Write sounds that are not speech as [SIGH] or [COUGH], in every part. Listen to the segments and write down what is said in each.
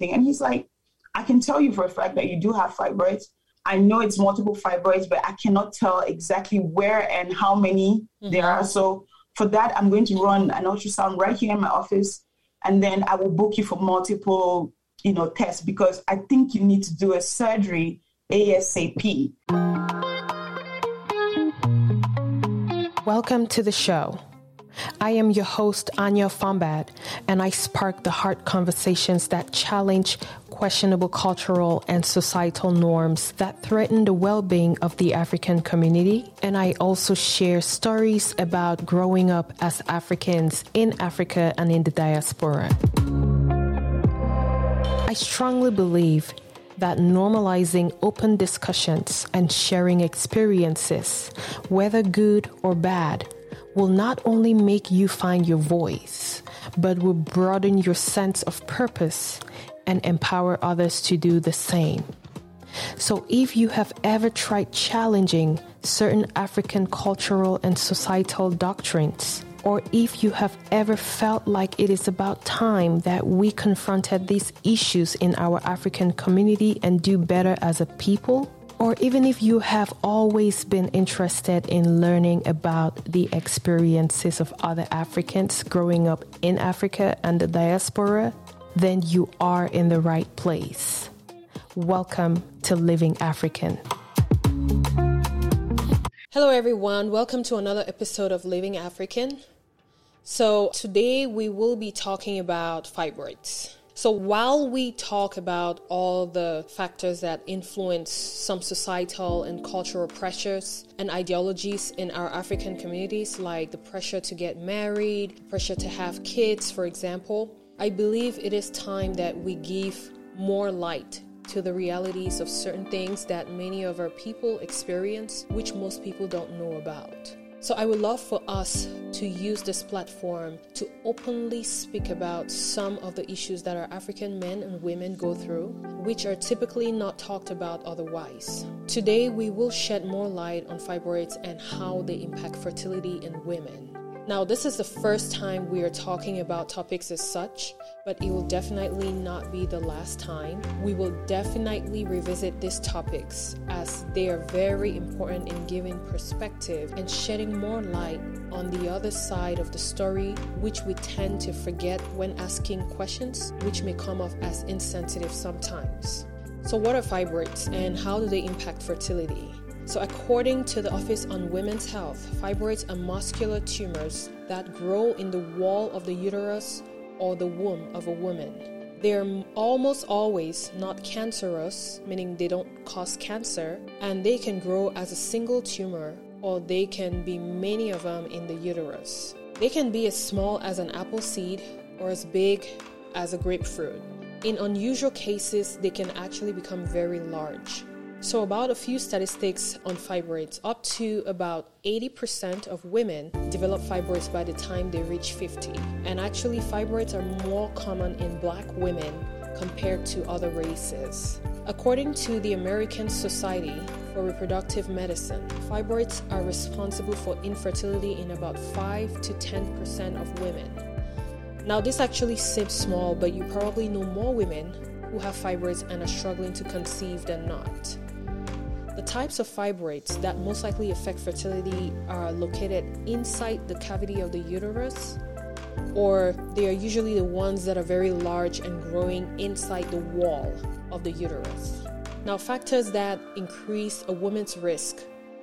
And he's like, I can tell you for a fact that you do have fibroids. I know it's multiple fibroids, but I cannot tell exactly where and how many mm-hmm. there are. So for that, I'm going to run an ultrasound right here in my office, and then I will book you for multiple, you know, tests because I think you need to do a surgery ASAP. Welcome to the show. I am your host, Anya Fombad, and I spark the heart conversations that challenge questionable cultural and societal norms that threaten the well being of the African community. And I also share stories about growing up as Africans in Africa and in the diaspora. I strongly believe that normalizing open discussions and sharing experiences, whether good or bad, will not only make you find your voice, but will broaden your sense of purpose and empower others to do the same. So, if you have ever tried challenging certain African cultural and societal doctrines, or if you have ever felt like it is about time that we confronted these issues in our African community and do better as a people, or even if you have always been interested in learning about the experiences of other Africans growing up in Africa and the diaspora, then you are in the right place. Welcome to Living African. Hello, everyone. Welcome to another episode of Living African. So, today we will be talking about fibroids. So while we talk about all the factors that influence some societal and cultural pressures and ideologies in our African communities, like the pressure to get married, pressure to have kids, for example, I believe it is time that we give more light to the realities of certain things that many of our people experience, which most people don't know about. So, I would love for us to use this platform to openly speak about some of the issues that our African men and women go through, which are typically not talked about otherwise. Today, we will shed more light on fibroids and how they impact fertility in women. Now, this is the first time we are talking about topics as such, but it will definitely not be the last time. We will definitely revisit these topics as they are very important in giving perspective and shedding more light on the other side of the story, which we tend to forget when asking questions, which may come off as insensitive sometimes. So, what are fibroids and how do they impact fertility? So, according to the Office on Women's Health, fibroids are muscular tumors that grow in the wall of the uterus or the womb of a woman. They are almost always not cancerous, meaning they don't cause cancer, and they can grow as a single tumor or they can be many of them in the uterus. They can be as small as an apple seed or as big as a grapefruit. In unusual cases, they can actually become very large. So, about a few statistics on fibroids up to about 80% of women develop fibroids by the time they reach 50. And actually, fibroids are more common in black women compared to other races. According to the American Society for Reproductive Medicine, fibroids are responsible for infertility in about 5 to 10% of women. Now, this actually seems small, but you probably know more women who have fibroids and are struggling to conceive than not. The types of fibroids that most likely affect fertility are located inside the cavity of the uterus, or they are usually the ones that are very large and growing inside the wall of the uterus. Now, factors that increase a woman's risk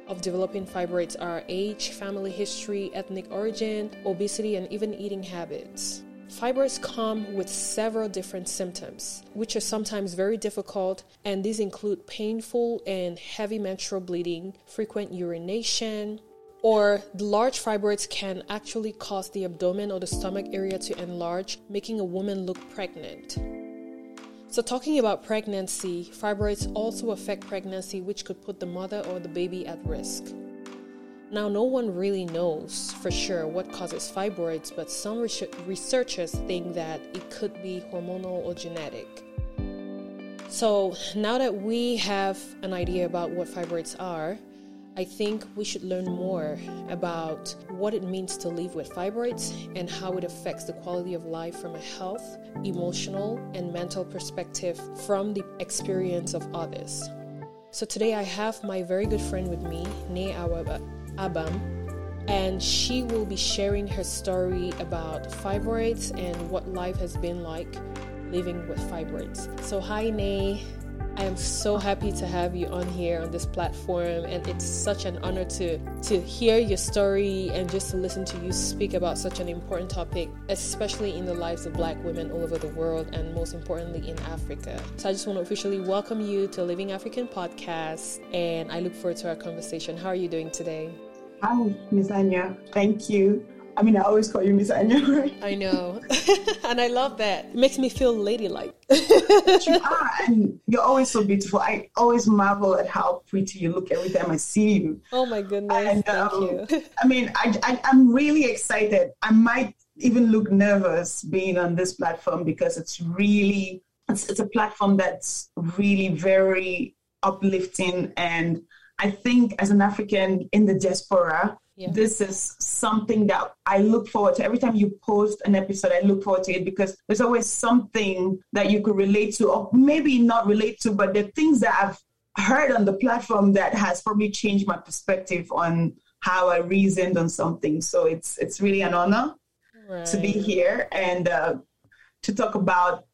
of developing fibroids are age, family history, ethnic origin, obesity, and even eating habits. Fibroids come with several different symptoms, which are sometimes very difficult, and these include painful and heavy menstrual bleeding, frequent urination, or the large fibroids can actually cause the abdomen or the stomach area to enlarge, making a woman look pregnant. So, talking about pregnancy, fibroids also affect pregnancy, which could put the mother or the baby at risk. Now, no one really knows for sure what causes fibroids, but some researchers think that it could be hormonal or genetic. So, now that we have an idea about what fibroids are, I think we should learn more about what it means to live with fibroids and how it affects the quality of life from a health, emotional, and mental perspective from the experience of others. So today I have my very good friend with me, Ne Abam, and she will be sharing her story about fibroids and what life has been like living with fibroids. So hi Nay. I am so happy to have you on here on this platform, and it's such an honor to to hear your story and just to listen to you speak about such an important topic, especially in the lives of Black women all over the world, and most importantly in Africa. So I just want to officially welcome you to Living African podcast, and I look forward to our conversation. How are you doing today? Hi, Miss Anya. Thank you. I mean, I always call you Miss Anya. [LAUGHS] I know, [LAUGHS] and I love that. It makes me feel ladylike. you are, and you're always so beautiful. I always marvel at how pretty you look every time I see you. Oh my goodness! And, Thank um, you. [LAUGHS] I mean, I, I I'm really excited. I might even look nervous being on this platform because it's really it's, it's a platform that's really very uplifting and I think as an African in the diaspora, yeah. this is something that I look forward to. Every time you post an episode, I look forward to it because there's always something that you could relate to, or maybe not relate to, but the things that I've heard on the platform that has probably changed my perspective on how I reasoned on something. So it's it's really an honor right. to be here and uh, to talk about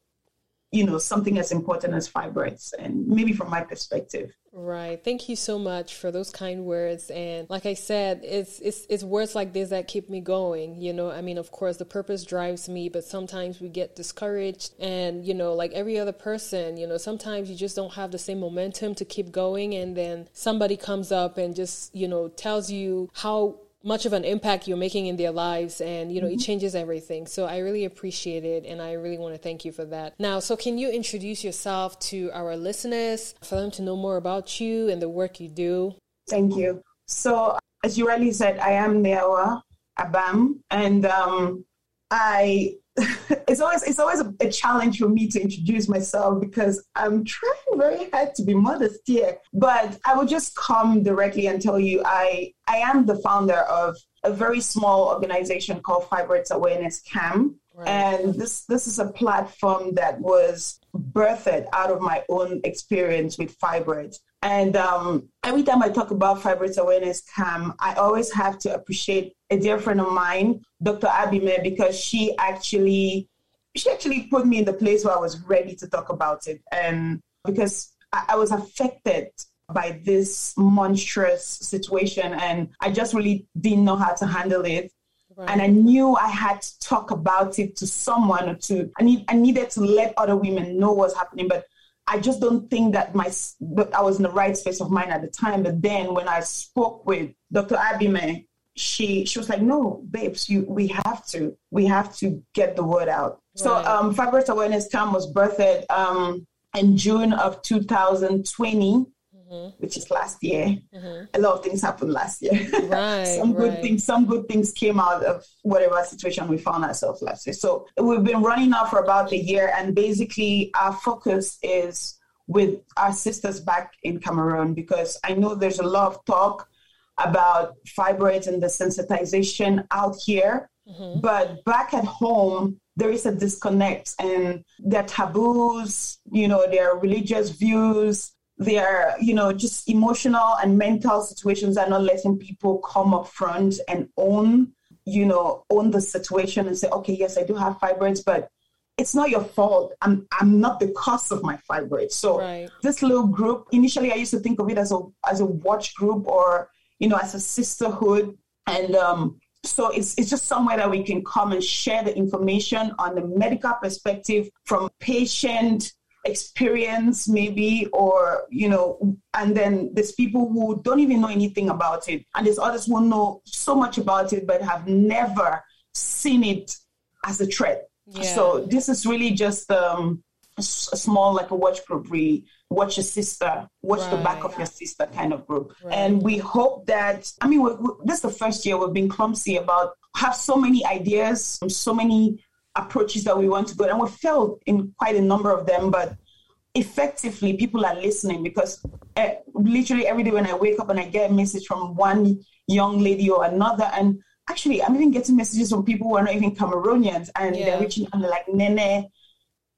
you know something as important as fibroids and maybe from my perspective right. Thank you so much for those kind words. And like i said it's it's it's words like this that keep me going you know? I mean of course the purpose drives me but sometimes we get discouraged. And you know like every other person you know sometimes you just don't have the same momentum to keep going. And then somebody comes up and just you know tells you how much of an impact you're making in their lives and you know mm-hmm. it changes everything. So i really appreciate it and i really want to thank you for that. Now so can you introduce yourself to our listeners for them to know more about you and the work you do? Thank you. So as you rightly said i am Neawa abam and um, i it's always it's always a, a, challenge for me to introduce myself because I'm trying very hard to be modest here. But I will just come directly and tell you I I am the founder of a very small organization called Fibroids Awareness CAM. Right. And this this is a platform that was birthed out of my own experience with fibroids. And um, every time I talk about fibroids awareness CAM, I always have to appreciate a dear friend of mine, Dr. Abime, because she actually she actually put me in the place where I was ready to talk about it. And because I, I was affected by this monstrous situation and I just really didn't know how to handle it. Right. And I knew I had to talk about it to someone or to I need I needed to let other women know what's happening. But I just don't think that my that I was in the right space of mind at the time. But then when I spoke with Dr. Abime, she she was like, "No, babes, you we have to we have to get the word out." Right. So um, Fibroids Awareness CAM was birthed um, in June of 2020 mm-hmm. which is last year. Mm-hmm. A lot of things happened last year. Right, [LAUGHS] some good right. things, some good things came out of whatever situation we found ourselves last year. So we've been running now for about a year, and basically our focus is with our sisters back in Cameroon because I know there's a lot of talk about fibroids and the sensitization out here. Mm-hmm. But back at home, there is a disconnect and there are taboos, you know, there are religious views, their you know just emotional and mental situations are not letting people come up front and own you know own the situation and say okay yes i do have fibroids but it's not your fault i'm i'm not the cause of my fibroids so right. this little group initially i used to think of it as a as a watch group or you know as a sisterhood. And um so it's, it's just somewhere that we can come and share the information on the medical perspective from patient experience maybe or you know and then there's people who don't even know anything about it. And there's others who know so much about it but have never seen it as a threat. Yeah. so this is really just um, small like a watch group really watch your sister watch right. the back of your sister kind of group right. and we hope that i mean we're, we're, this is the first year we've been clumsy about have so many ideas so many approaches that we want to go and we failed in quite a number of them but effectively people are listening because uh, literally every day when I wake up and I get a message from one young lady or another, and actually I'm even getting messages from people who are not even Cameroonians and yeah. they're reaching out and they're like, Nene,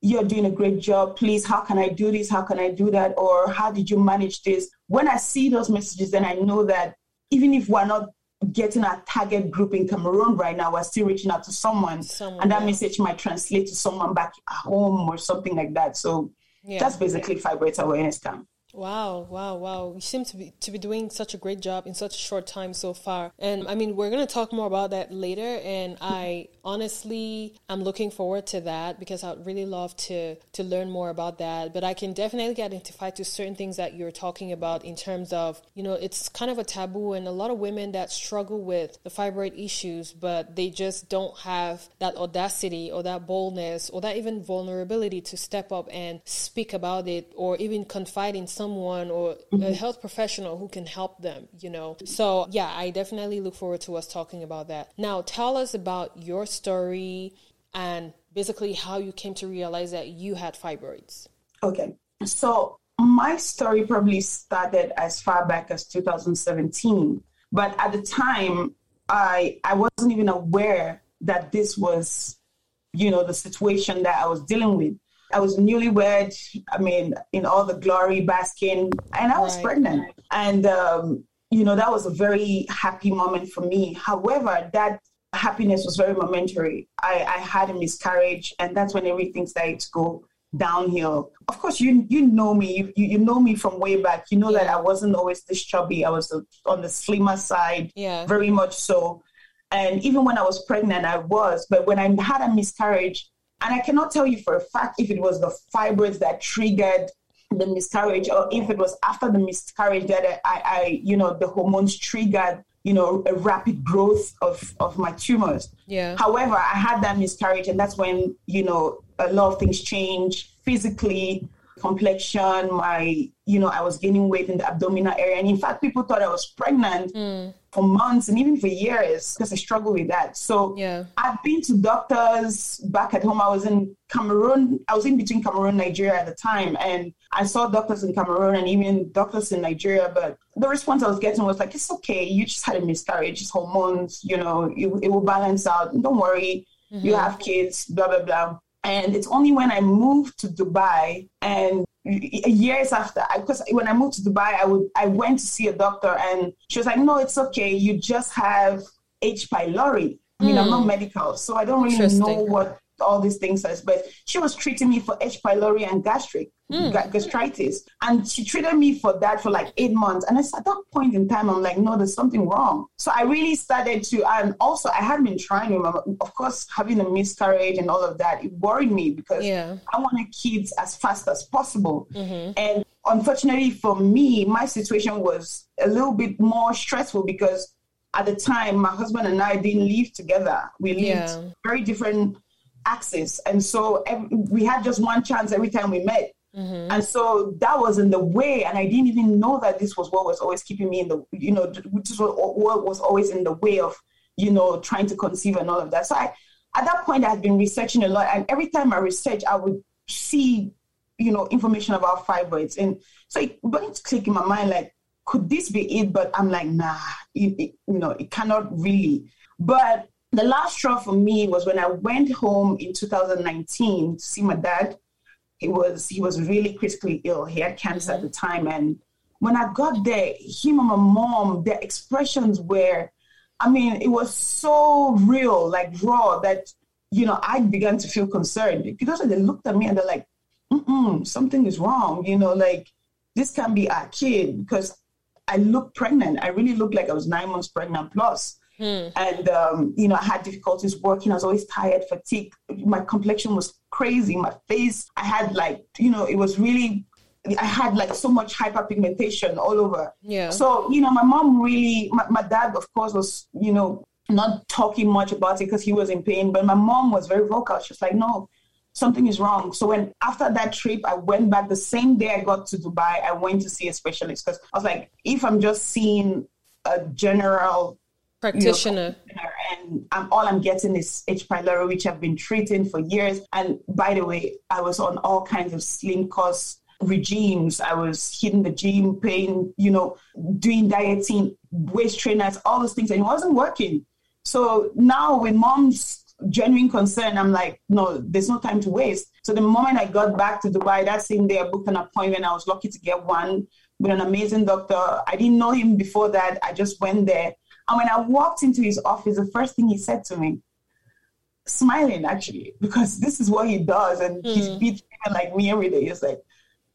you're doing a great job. Please, how can I do this? How can I do that? Or how did you manage this? When I see those messages, then I know that even if we're not getting our target group in Cameroon right now, we're still reaching out to someone, someone and that else. message might translate to someone back at home or something like that. So yeah. that's basically fibroids awareness camp. Wow, wow, wow. You seem to be to be doing such a great job in such a short time so far. And I mean, we're going to talk more about that later and I honestly I'm looking forward to that because I'd really love to to learn more about that, but I can definitely identify to certain things that you're talking about in terms of, you know, it's kind of a taboo and a lot of women that struggle with the fibroid issues, but they just don't have that audacity or that boldness or that even vulnerability to step up and speak about it or even confide in some someone or a mm-hmm. health professional who can help them, you know. So, yeah, I definitely look forward to us talking about that. Now, tell us about your story and basically how you came to realize that you had fibroids. Okay. So, my story probably started as far back as 2017, but at the time, I I wasn't even aware that this was, you know, the situation that I was dealing with. I was newlywed. I mean, in all the glory, basking, and I was right. pregnant. And, um, you know, that was a very happy moment for me. However, that happiness was very momentary. I, I had a miscarriage, and that's when everything started to go downhill. Of course, you you know me. You you know me from way back. You know yeah. that I wasn't always this chubby. I was on the slimmer side, yeah, very much so. And even when I was pregnant, I was. But when I had a miscarriage, and I cannot tell you for a fact if it was the fibroids that triggered the miscarriage or if it was after the miscarriage that I, I you know, the hormones triggered you know, a rapid growth of, of my tumors. Yeah. However, I had that miscarriage, and that's when, you know, a lot of things change physically, complexion, my, you know, I was gaining weight in the abdominal area. And in fact, people thought I was pregnant mm. for months and even for years because I struggled with that. So yeah. I've been to doctors back at home. I was in Cameroon. I was in between Cameroon and Nigeria at the time. And I saw doctors in Cameroon and even doctors in Nigeria. But the response I was getting was like, it's okay. You just had a miscarriage. It's hormones, you know, it, it will balance out. Don't worry. Mm-hmm. You have kids, blah, blah, blah. And it's only when I moved to Dubai and years after, because when I moved to Dubai, I would I went to see a doctor and she was like, "No, it's okay. You just have H. pylori." I mean, mm. I'm not hmm. medical, so I don't really know what all these things as, but she was treating me for H. pylori and gastric mm. gastritis, and she treated me for that for like eight months. And at that point in time, I'm like, no, there's something wrong. So I really started to, and also I had been trying. to. Of course, having a miscarriage and all of that, it worried me because yeah. I wanted kids as fast as possible, mm-hmm. and unfortunately for me, my situation was a little bit more stressful because at the time my husband and I didn't live together. We lived yeah. very different access. And so every, we had just one chance every time we met. Mm-hmm. And so that was in the way. And I didn't even know that this was what was always keeping me in the, you know, which is what, was always in the way of, you know, trying to conceive and all of that. So I, at that point, I had been researching a lot. And every time I research, I would see, you know, information about fibroids. And so it began to click in my mind, like, could this be it? But I'm like, nah, it, it, you know, it cannot really. But the last straw for me was when I went home in 2019 to see my dad. He was he was really critically ill. He had cancer mm-hmm. at the time, and when I got there, him and my mom, their expressions were, I mean, it was so real, like raw, that you know I began to feel concerned because they looked at me and they're like, Mm-mm, something is wrong. You know, like this can be our kid because I looked pregnant. I really looked like I was nine months pregnant plus. Hmm. And, um, you know, I had difficulties working. I was always tired, fatigued. My complexion was crazy. My face, I had like, you know, it was really, I had like so much hyperpigmentation all over. Yeah. So, you know, my mom really, my, my dad, of course, was, you know, not talking much about it because he was in pain, but my mom was very vocal. She was like, no, something is wrong. So when after that trip, I went back the same day I got to Dubai, I went to see a specialist because I was like, if I'm just seeing a general practitioner. You know, and I'm, all I'm getting is H. pylori, which I've been treating for years. And by the way, I was on all kinds of slim course regimes. I was hitting the gym, paying, you know, doing dieting, waist trainers, all those things, and it wasn't working. So now with mom's genuine concern, I'm like, no, there's no time to waste. So the moment I got back to Dubai, that same day I booked an appointment. I was lucky to get one with an amazing doctor. I didn't know him before that. I just went there. And when I walked into his office, the first thing he said to me, smiling actually, because this is what he does. And mm. he's beating like me every day. He's like,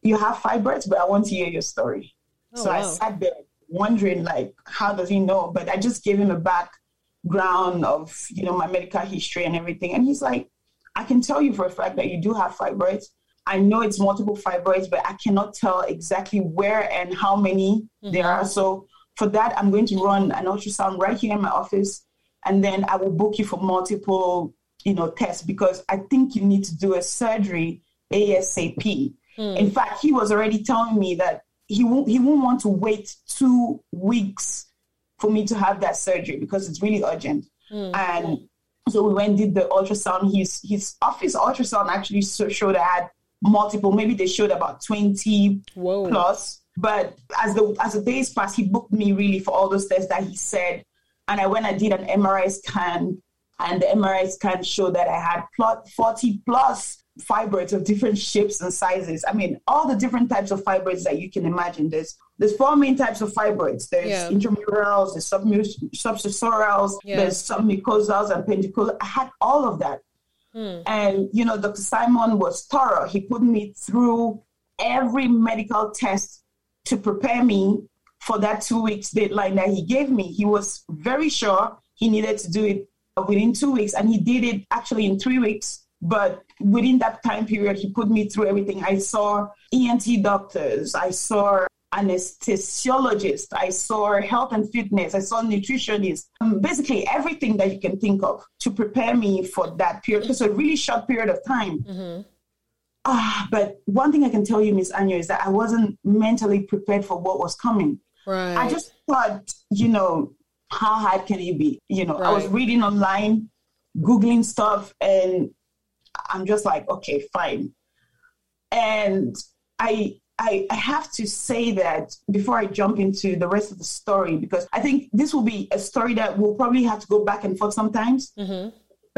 you have fibroids, but I want to hear your story. Oh, so wow. I sat there wondering like, how does he know? But I just gave him a background of, you know, my medical history and everything. And he's like, I can tell you for a fact that you do have fibroids. I know it's multiple fibroids, but I cannot tell exactly where and how many mm-hmm. there are. So for that, I'm going to run an ultrasound right here in my office, and then I will book you for multiple, you know, tests because I think you need to do a surgery ASAP. Mm. In fact, he was already telling me that he won't he won't want to wait two weeks for me to have that surgery because it's really urgent. Mm. And so we went did the ultrasound. His his office ultrasound actually showed I had multiple. Maybe they showed about twenty Whoa. plus. But as the as the days passed, he booked me really for all those tests that he said. And I went and did an MRI scan, and the MRI scan showed that I had plot forty plus fibroids of different shapes and sizes. I mean, all the different types of fibroids that you can imagine. There's there's four main types of fibroids. There's yeah. intramurals, there's submucosals, yeah. there's submucosals and pendicular. I had all of that. Hmm. And you know, Dr. Simon was thorough. He put me through every medical test to prepare me for that two weeks deadline that he gave me. He was very sure he needed to do it within two weeks, and he did it actually in three weeks but within that time period, he put me through everything. I saw ENT doctors, I saw anesthesiologists, I saw health and fitness, I saw nutritionists, um, basically everything that you can think of to prepare me for that period. It's a really short period of time. Mm-hmm. Ah, but one thing I can tell you, Miss Anya, is that I wasn't mentally prepared for what was coming. Right. I just thought, you know, how hard can it be? You know, right. I was reading online, Googling stuff, and I'm just like, okay, fine. And I, I, I have to say that before I jump into the rest of the story, because I think this will be a story that we'll probably have to go back and forth sometimes. Mm-hmm.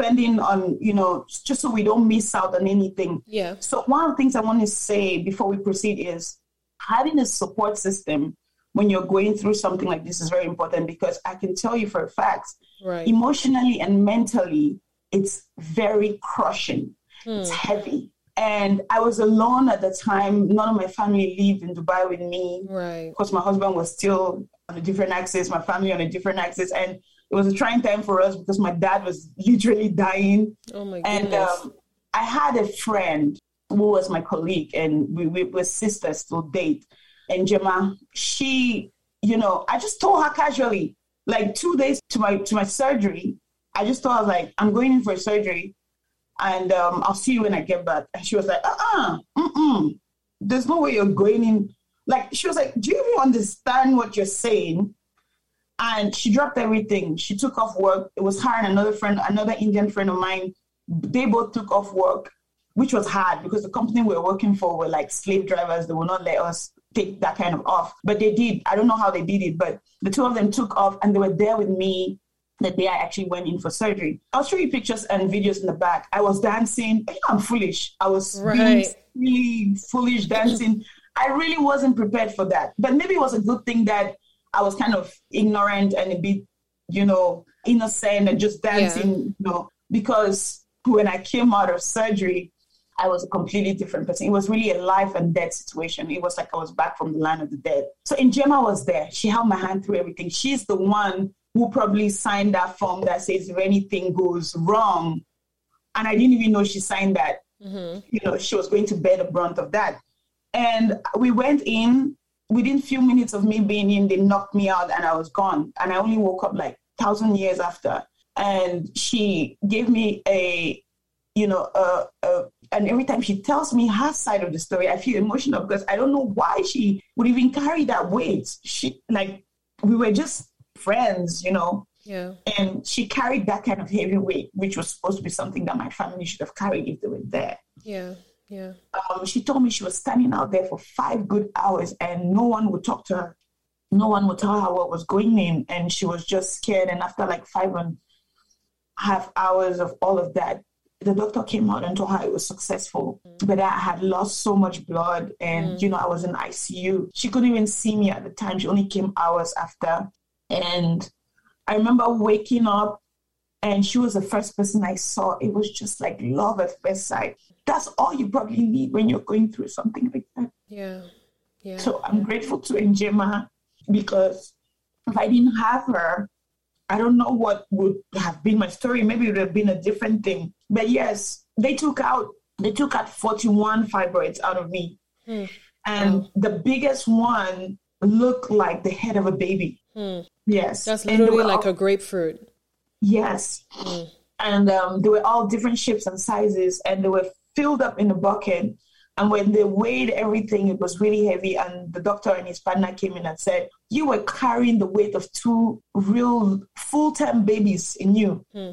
Depending on, you know, just so we don't miss out on anything. Yeah. So, one of the things I want to say before we proceed is having a support system when you're going through something like this is very important because I can tell you for a fact, right. emotionally and mentally, it's very crushing. Mm. It's heavy. And I was alone at the time. None of my family lived in Dubai with me. Right. Because my husband was still on a different axis, my family on a different axis. And it was a trying time for us because my dad was literally dying. Oh my goodness. And um, I had a friend who was my colleague, and we, we were sisters to date. And Gemma, she, you know, I just told her casually, like two days to my to my surgery, I just told her like, I'm going in for surgery and um, I'll see you when I get back. And she was like, uh uh-uh, there's no way you're going in. Like, she was like, do you even understand what you're saying? And she dropped everything. She took off work. It was her and another friend, another Indian friend of mine. They both took off work, which was hard because the company we were working for were like slave drivers. They would not let us take that kind of off. But they did. I don't know how they did it, but the two of them took off and they were there with me the day I actually went in for surgery. I'll show you pictures and videos in the back. I was dancing. I'm foolish. I was right. really, really foolish dancing. I really wasn't prepared for that. But maybe it was a good thing that I was kind of ignorant and a bit, you know, innocent and just dancing, yeah. you know, because when I came out of surgery, I was a completely different person. It was really a life and death situation. It was like I was back from the land of the dead. So Gemma was there. She held my hand through everything. She's the one who probably signed that form that says if anything goes wrong, and I didn't even know she signed that. Mm-hmm. You know, she was going to bear the brunt of that. And we went in. Within few minutes of me being in, they knocked me out, and I was gone. And I only woke up like thousand years after. And she gave me a, you know, a, a and every time she tells me her side of the story, I feel emotional because I don't know why she would even carry that weight. She like we were just friends, you know. Yeah. And she carried that kind of heavy weight, which was supposed to be something that my family should have carried if they were there. Yeah. Yeah. Um, she told me she was standing out there for five good hours and no one would talk to her. No one would tell her what was going in. And she was just scared. And after like five and a half hours of all of that, the doctor came out and told her it was successful, mm. but I had lost so much blood and, mm. you know, I was in ICU. She couldn't even see me at the time. She only came hours after. And I remember waking up and she was the first person I saw. It was just like love at first sight. That's all you probably need when you're going through something like that. Yeah. Yeah. So I'm grateful to Njema because if I didn't have her, I don't know what would have been my story. Maybe it would have been a different thing. But yes, they took out they took out 41 fibroids out of me. Hmm. And the biggest one looked like the head of a baby. Hmm. Yes. That's literally like all, a grapefruit. Yes. Hmm. And um, they were all different shapes and sizes, and they were filled up in a bucket. And when they weighed everything, it was really heavy. And the doctor and his partner came in and said, You were carrying the weight of two real full term babies in you. Hmm.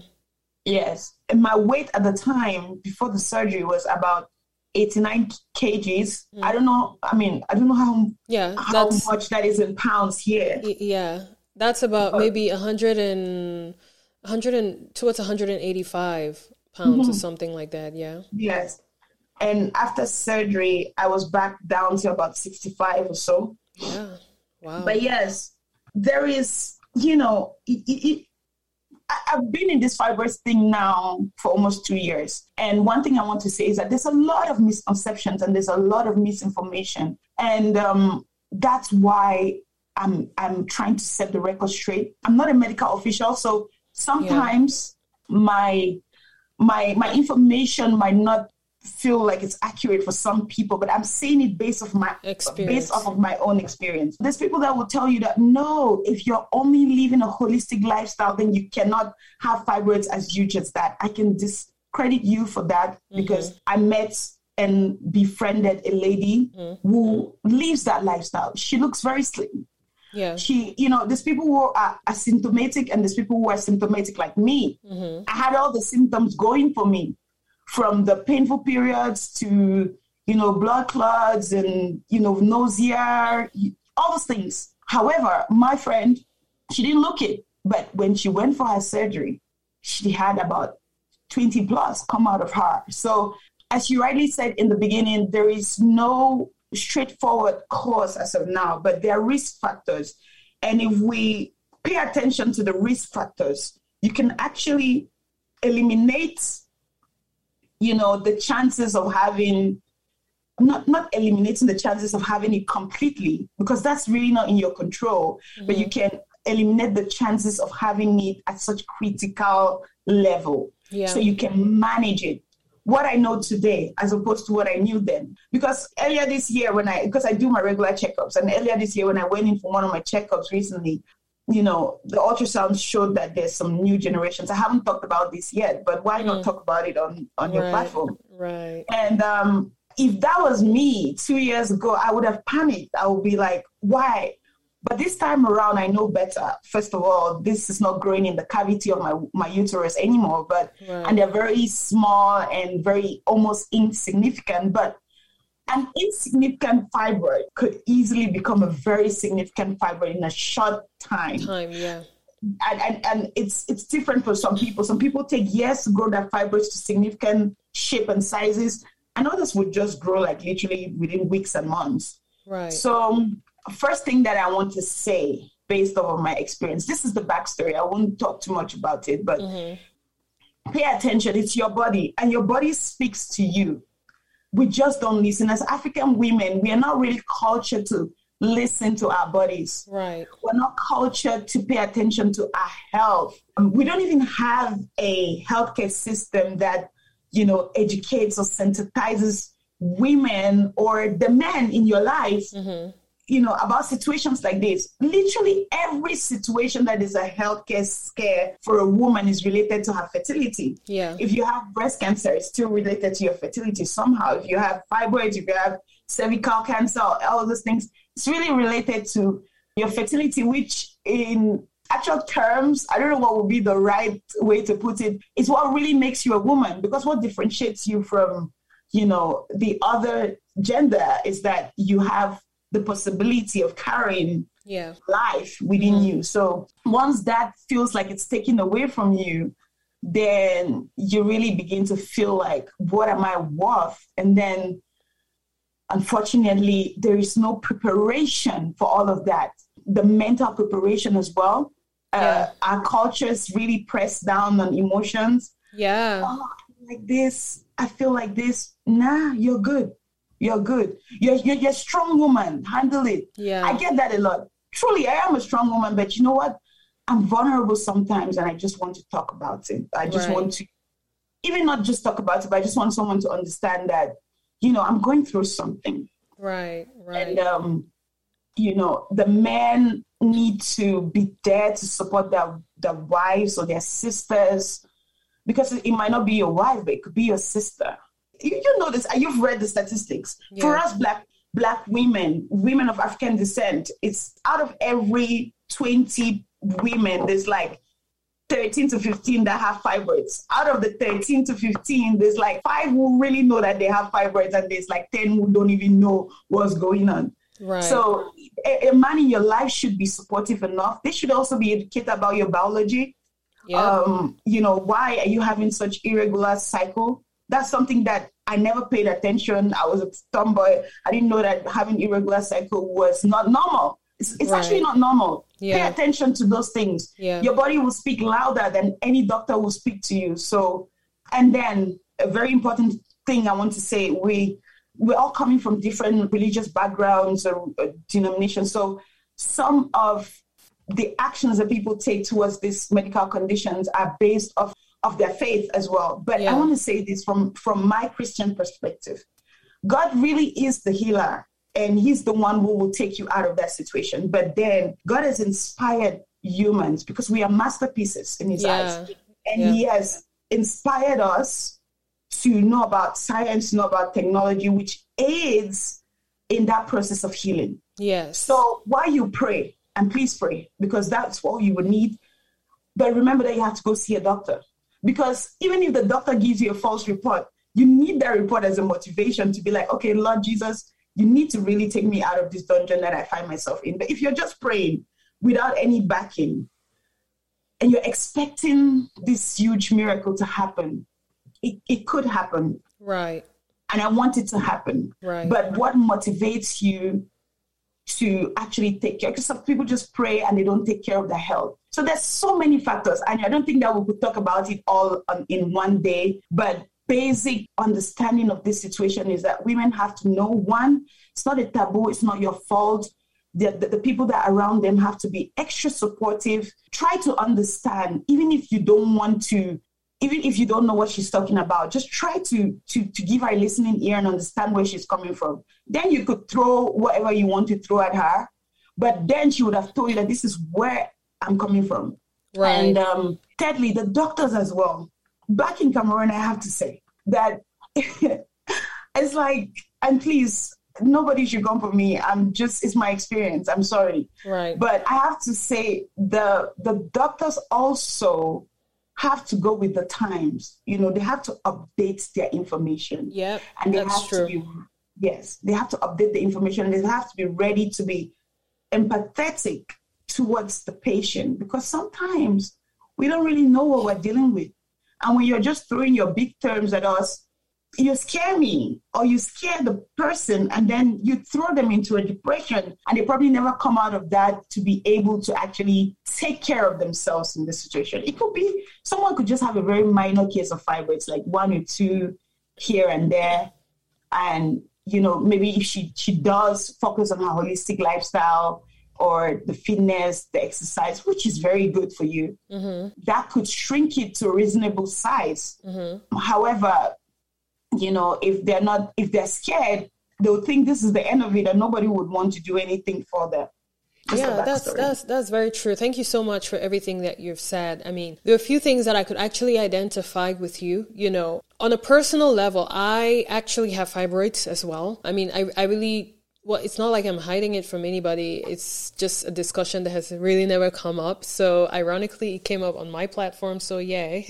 Yes. And my weight at the time before the surgery was about 89 kgs. Hmm. I don't know. I mean, I don't know how, yeah, how much that is in pounds here. Yeah. That's about but, maybe 100 and, 100 and towards 185 pounds mm-hmm. or something like that. Yeah. Yes. And after surgery, I was back down to about 65 or so. Yeah. Wow. But yes, there is, you know, it, it, I've been in this fibroids thing now for almost two years. And one thing I want to say is that there's a lot of misconceptions and there's a lot of misinformation. And um, that's why I'm, I'm trying to set the record straight. I'm not a medical official, so sometimes yeah. my my my information might not feel like it's accurate for some people, but I'm saying it based off my experience. based off of my own experience. There's people that will tell you that no, if you're only living a holistic lifestyle, then you cannot have fibroids as you just that. I can discredit you for that mm-hmm. because I met and befriended a lady mm-hmm. who lives that lifestyle. She looks very slim. Yeah. She, you know, there's people who are asymptomatic and there's people who are symptomatic like me. Mm-hmm. I had all the symptoms going for me from the painful periods to you know blood clots and you know nausea all those things however my friend she didn't look it but when she went for her surgery she had about 20 plus come out of her so as you rightly said in the beginning there is no straightforward cause as of now but there are risk factors and if we pay attention to the risk factors you can actually eliminate you know, the chances of having not not eliminating the chances of having it completely because that's really not in your control, mm-hmm. but you can eliminate the chances of having it at such critical level. Yeah. So you can manage it. What I know today as opposed to what I knew then. Because earlier this year when I because I do my regular checkups and earlier this year when I went in for one of my checkups recently, you know, the ultrasound showed that there's some new generations. I haven't talked about this yet, but why mm. not talk about it on on your right. platform? Right. And um, if that was me two years ago, I would have panicked. I would be like, why? But this time around, I know better. First of all, this is not growing in the cavity of my, my uterus anymore, but and they're very small and very almost insignificant. But an insignificant fibroid could easily become a very significant fibroid in a short time. Time, yeah. And, and, and it's it's different for some people. Some people take years to grow their fibroids to significant shape and sizes, and others would just grow like literally within weeks and months. Right. So, first thing that I want to say, based off of my experience, this is the backstory. I won't talk too much about it, but mm-hmm. pay attention. It's your body, and your body speaks to you we just don't listen. As African women, we are not really cultured to listen to our bodies. Right. We're not cultured to pay attention to our health. Um, we don't even have a healthcare system that, you know, educates or sensitizes women or the men in your life mm-hmm you know, about situations like this. Literally every situation that is a healthcare scare for a woman is related to her fertility. Yeah. If you have breast cancer, it's still related to your fertility somehow. If you have fibroids, if you have cervical cancer, all those things, it's really related to your fertility, which in actual terms, I don't know what would be the right way to put it, is what really makes you a woman because what differentiates you from you know, the other gender is that you have the possibility of carrying yeah. life within mm-hmm. you. So once that feels like it's taken away from you, then you really begin to feel like, what am I worth? And then unfortunately, there is no preparation for all of that. The mental preparation as well. Uh, yeah. Uh, our cultures really press down on emotions. Yeah. Oh, like this, I feel like this. Nah, you're good. You're good. You're, you're, you're a strong woman. Handle it. Yeah. I get that a lot. Truly, I am a strong woman, but you know what? I'm vulnerable sometimes and I just want to talk about it. I just right. want to, even not just talk about it, but I just want someone to understand that, you know, I'm going through something. Right, right. And, um, you know, the men need to be there to support their, their wives or their sisters because it might not be your wife, but it could be your sister. You, you know this, you've read the statistics. Yeah. For us, black black women, women of African descent, it's out of every 20 women, there's like 13 to 15 that have fibroids. Out of the 13 to 15, there's like five who really know that they have fibroids, and there's like 10 who don't even know what's going on. Right. So, a, a man in your life should be supportive enough. They should also be educated about your biology. Yeah. Um, you know, why are you having such irregular cycle? That's something that I never paid attention. I was a tomboy. I didn't know that having irregular cycle was not normal. It's, it's right. actually not normal. Yeah. Pay attention to those things. Yeah. Your body will speak louder than any doctor will speak to you. So, and then a very important thing I want to say: we we're all coming from different religious backgrounds or, or denominations. So, some of the actions that people take towards these medical conditions are based off of their faith as well. But yeah. I want to say this from from my Christian perspective. God really is the healer and he's the one who will take you out of that situation. But then God has inspired humans because we are masterpieces in his yeah. eyes. And yeah. he has inspired us to know about science, know about technology, which aids in that process of healing. Yes. So while you pray, and please pray, because that's what you would need. But remember that you have to go see a doctor. Because even if the doctor gives you a false report, you need that report as a motivation to be like, okay, Lord Jesus, you need to really take me out of this dungeon that I find myself in. But if you're just praying without any backing and you're expecting this huge miracle to happen, it, it could happen. Right. And I want it to happen. Right. But what motivates you to actually take care? Because some people just pray and they don't take care of their health. So there's so many factors. And I don't think that we could talk about it all on, in one day. But basic understanding of this situation is that women have to know one, it's not a taboo, it's not your fault. The, the, the, people that are around them have to be extra supportive. Try to understand, even if you don't want to, even if you don't know what she's talking about, just try to, to, to give her a listening ear and understand where she's coming from. Then you could throw whatever you want to throw at her, but then she would have told you that this is where I'm coming from. Right. And um, thirdly, the doctors as well back in Cameroon, I have to say that [LAUGHS] it's like, and please, nobody should come for me. I'm just, it's my experience. I'm sorry. Right. But I have to say the the doctors also have to go with the times. You know, they have to update their information. Yeah. And they have true. to be yes, they have to update the information. They have to be ready to be empathetic towards the patient because sometimes we don't really know what we're dealing with. And when you're just throwing your big terms at us, you scare me or you scare the person and then you throw them into a depression and they probably never come out of that to be able to actually take care of themselves in this situation. It could be someone could just have a very minor case of fibroids, like one or two here and there. And, you know, maybe if she, she does focus on her holistic lifestyle, or the fitness, the exercise, which is very good for you, mm-hmm. that could shrink it to a reasonable size. Mm-hmm. However, you know, if they're not, if they're scared, they'll think this is the end of it and nobody would want to do anything for them. Just yeah, that's that's that's very true. Thank you so much for everything that you've said. I mean, there are a few things that I could actually identify with you. You know, on a personal level, I actually have fibroids as well. I mean, I I really well, it's not like I'm hiding it from anybody. It's just a discussion that has really never come up. So ironically, it came up on my platform. So yay.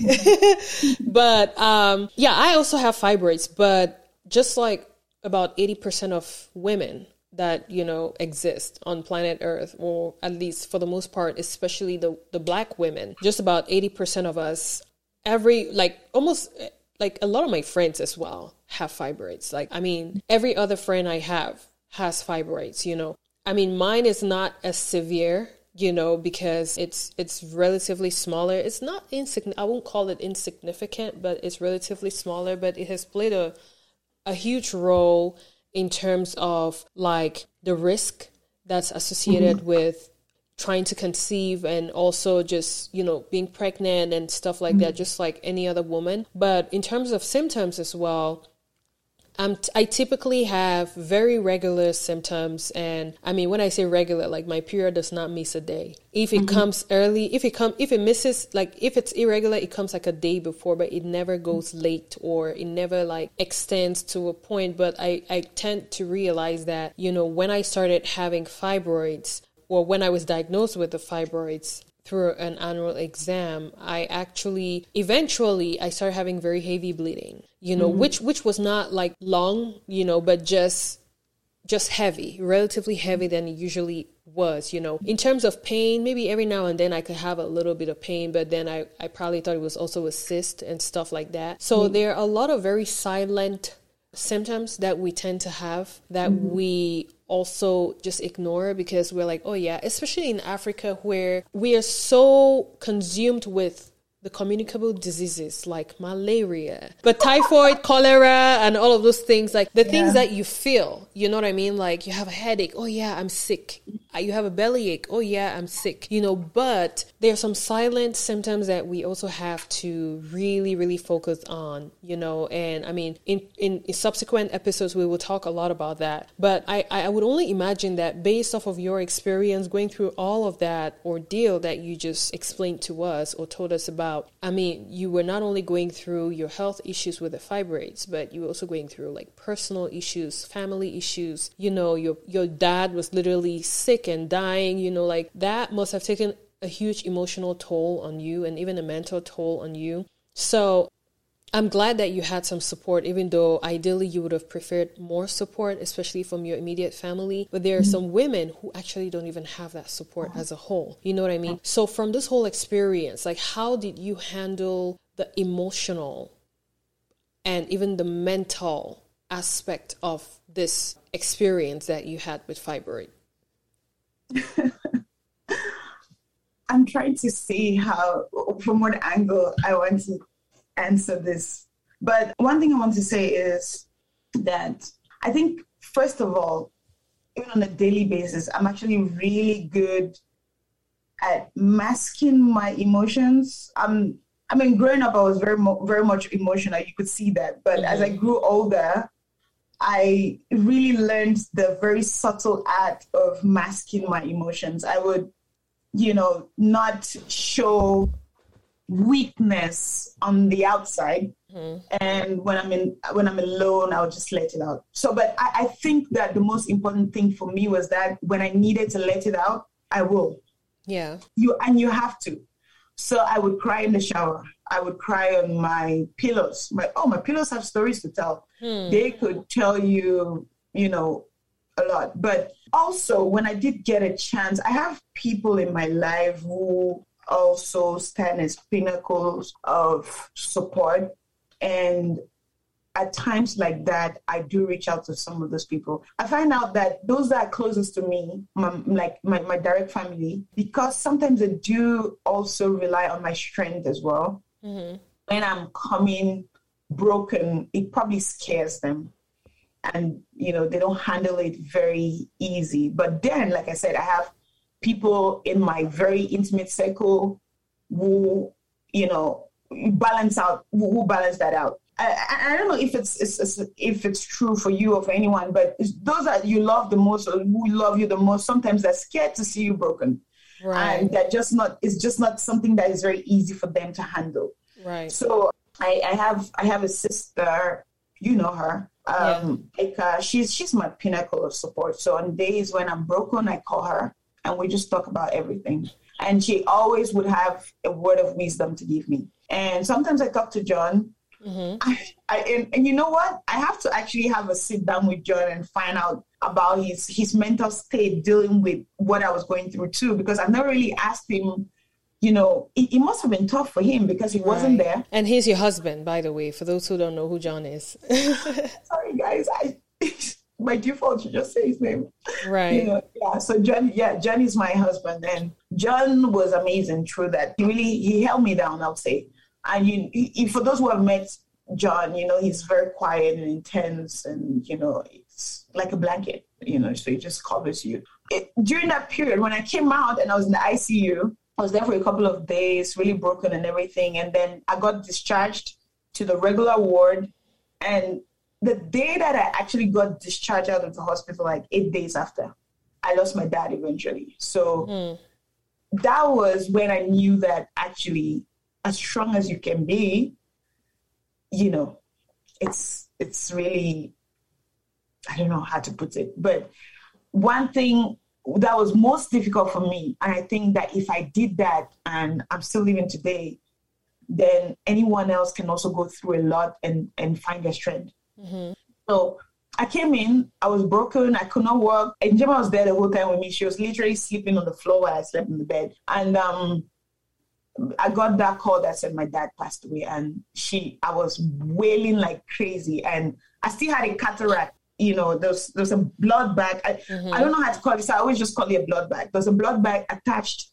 [LAUGHS] but um, yeah, I also have fibroids, but just like about 80% of women that you know exist on planet earth or at least for the most part especially the the black women just about 80% of us every like almost like a lot of my friends as well have fibroids like i mean every other friend i have has fibroids you know i mean mine is not as severe you know because it's it's relatively smaller it's not insignificant i won't call it insignificant but it's relatively smaller but it has played a a huge role in terms of like the risk that's associated mm-hmm. with trying to conceive and also just you know being pregnant and stuff like mm-hmm. that just like any other woman but in terms of symptoms as well um, I typically have very regular symptoms, and I mean when I say regular, like my period does not miss a day. If it mm-hmm. comes early, if it come, if it misses, like if it's irregular, it comes like a day before, but it never goes late or it never like extends to a point. But I I tend to realize that you know when I started having fibroids, or when I was diagnosed with the fibroids, through an annual exam, I actually eventually I started having very heavy bleeding, you know, mm-hmm. which which was not like long, you know, but just just heavy, relatively heavy than it usually was, you know. In terms of pain, maybe every now and then I could have a little bit of pain, but then I, I probably thought it was also a cyst and stuff like that. So mm-hmm. there are a lot of very silent symptoms that we tend to have that mm-hmm. we also just ignore because we're like, oh yeah, especially in Africa where we are so consumed with the communicable diseases like malaria, but [LAUGHS] typhoid, cholera, and all of those things, like the yeah. things that you feel, you know what I mean? Like you have a headache, oh yeah, I'm sick. You have a bellyache, oh yeah, I'm sick, you know, but there are some silent symptoms that we also have to really, really focus on, you know, and I mean, in, in, in subsequent episodes, we will talk a lot about that. But I, I would only imagine that based off of your experience going through all of that ordeal that you just explained to us or told us about, I mean, you were not only going through your health issues with the fibroids, but you were also going through like personal issues, family issues. You know, your your dad was literally sick and dying, you know, like that must have taken a huge emotional toll on you and even a mental toll on you. So I'm glad that you had some support, even though ideally you would have preferred more support, especially from your immediate family. But there are mm-hmm. some women who actually don't even have that support as a whole. You know what I mean? So, from this whole experience, like, how did you handle the emotional and even the mental aspect of this experience that you had with fibroid? [LAUGHS] I'm trying to see how, from what angle I want to answer this. But one thing I want to say is that I think, first of all, even on a daily basis, I'm actually really good at masking my emotions. I'm, I mean, growing up, I was very, mo- very much emotional. You could see that. But mm-hmm. as I grew older, I really learned the very subtle art of masking my emotions. I would, you know, not show weakness on the outside. Mm-hmm. and when i'm in when i'm alone i'll just let it out. So but I, I, think that the most important thing for me was that when i needed to let it out i will. Yeah. You and you have to. So i would cry in the shower. I would cry on my pillows. My oh my pillows have stories to tell hmm. they could tell you you know a lot but also when i did get a chance i have people in my life who also stand as pinnacles of support. And at times like that, I do reach out to some of those people. I find out that those that are closest to me, my, like my, my direct family, because sometimes they do also rely on my strength as well. Mm-hmm. When I'm coming broken, it probably scares them. And, you know, they don't handle it very easy. But then, like I said, I have people in my very intimate circle who, you know, balance out, who balance that out. I, I don't know if it's, it's, it's, if it's true for you or for anyone, but those that you love the most or who love you the most, sometimes they're scared to see you broken, right. and they're just not. It's just not something that is very easy for them to handle. Right. So I, I have I have a sister, you know her, um, yeah. Eka. She's she's my pinnacle of support. So on days when I'm broken, I call her and we just talk about everything. And she always would have a word of wisdom to give me. And sometimes I talk to John, Mm-hmm. I, [LAUGHS] I, and, and you know what? I have to actually have a sit down with John and find out about his his mental state dealing with what I was going through too, because I've never really asked him. You know, it, it must have been tough for him because he right. wasn't there. And he's your husband, by the way, for those who don't know who John is. [LAUGHS] Sorry, guys. I [LAUGHS] by default you just say his name. Right. You know, yeah. So John, yeah, John is my husband, and John was amazing through that. He really he held me down. I'll say, and you, he, for those who have met John, you know, he's very quiet and intense, and you know, it's like a blanket. You know, so he just covers you. It, during that period, when I came out and I was in the ICU, I was there for a couple of days, really broken and everything, and then I got discharged to the regular ward, and the day that I actually got discharged out of the hospital, like eight days after, I lost my dad eventually. So mm. that was when I knew that actually, as strong as you can be, you know, it's it's really I don't know how to put it, but one thing that was most difficult for me, and I think that if I did that and I'm still living today, then anyone else can also go through a lot and and find their strength Mm-hmm. So I came in, I was broken, I could not work. And Gemma was there the whole time with me. She was literally sleeping on the floor while I slept in the bed. And um, I got that call that said my dad passed away. And she, I was wailing like crazy. And I still had a catheter. You know, there's there's a blood bag. I, mm-hmm. I don't know how to call it. So I always just call it a blood bag. There's a blood bag attached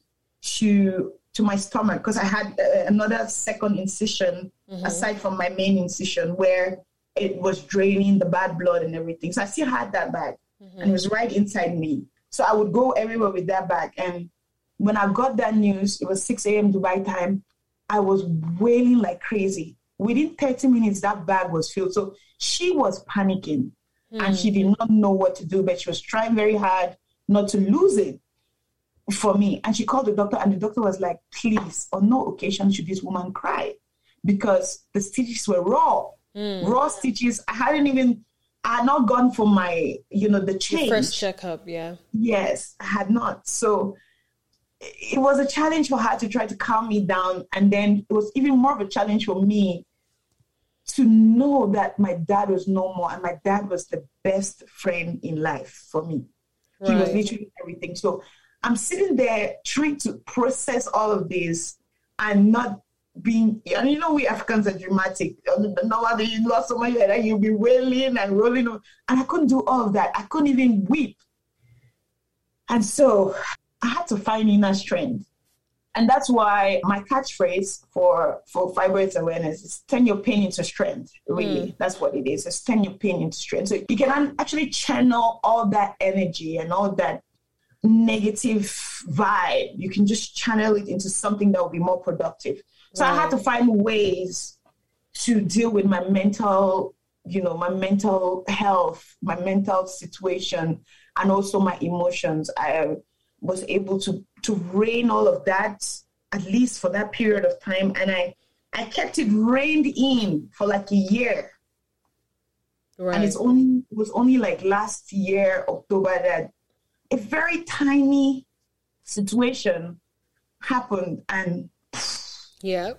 to to my stomach because I had uh, another second incision mm-hmm. aside from my main incision where it was draining the bad blood and everything. So I still had that bag mm-hmm. and it was right inside me. So I would go everywhere with that bag. And when I got that news, it was 6 a.m. Dubai time, I was wailing like crazy. Within 30 minutes, that bag was filled. So she was panicking mm-hmm. and she did not know what to do, but she was trying very hard not to lose it for me. And she called the doctor, and the doctor was like, please, on no occasion should this woman cry because the stitches were raw mm. raw stitches. I hadn't even, I had not gone for my, you know, the change. Your first checkup, yeah. Yes, I had not. So it was a challenge for her to try to calm me down. And then it was even more of a challenge for me to know that my dad was no more and my dad was the best friend in life for me. Right. He was literally everything. So I'm sitting there trying to process all of this and not being, and you know, we Africans are dramatic. Normally, you lost somebody like that, you'll be wailing and rolling. On. And I couldn't do all of that. I couldn't even weep. And so I had to find inner strength. And that's why my catchphrase for, for fibroids awareness is turn your pain into strength. Really, mm. that's what it is. It's turn your pain into strength. So you can actually channel all that energy and all that negative vibe. You can just channel it into something that will be more productive. So right. I had to find ways to deal with my mental, you know, my mental health, my mental situation, and also my emotions. I was able to to rein all of that at least for that period of time, and I I kept it reined in for like a year. Right. And it's only it was only like last year October that a very tiny situation happened and yeah.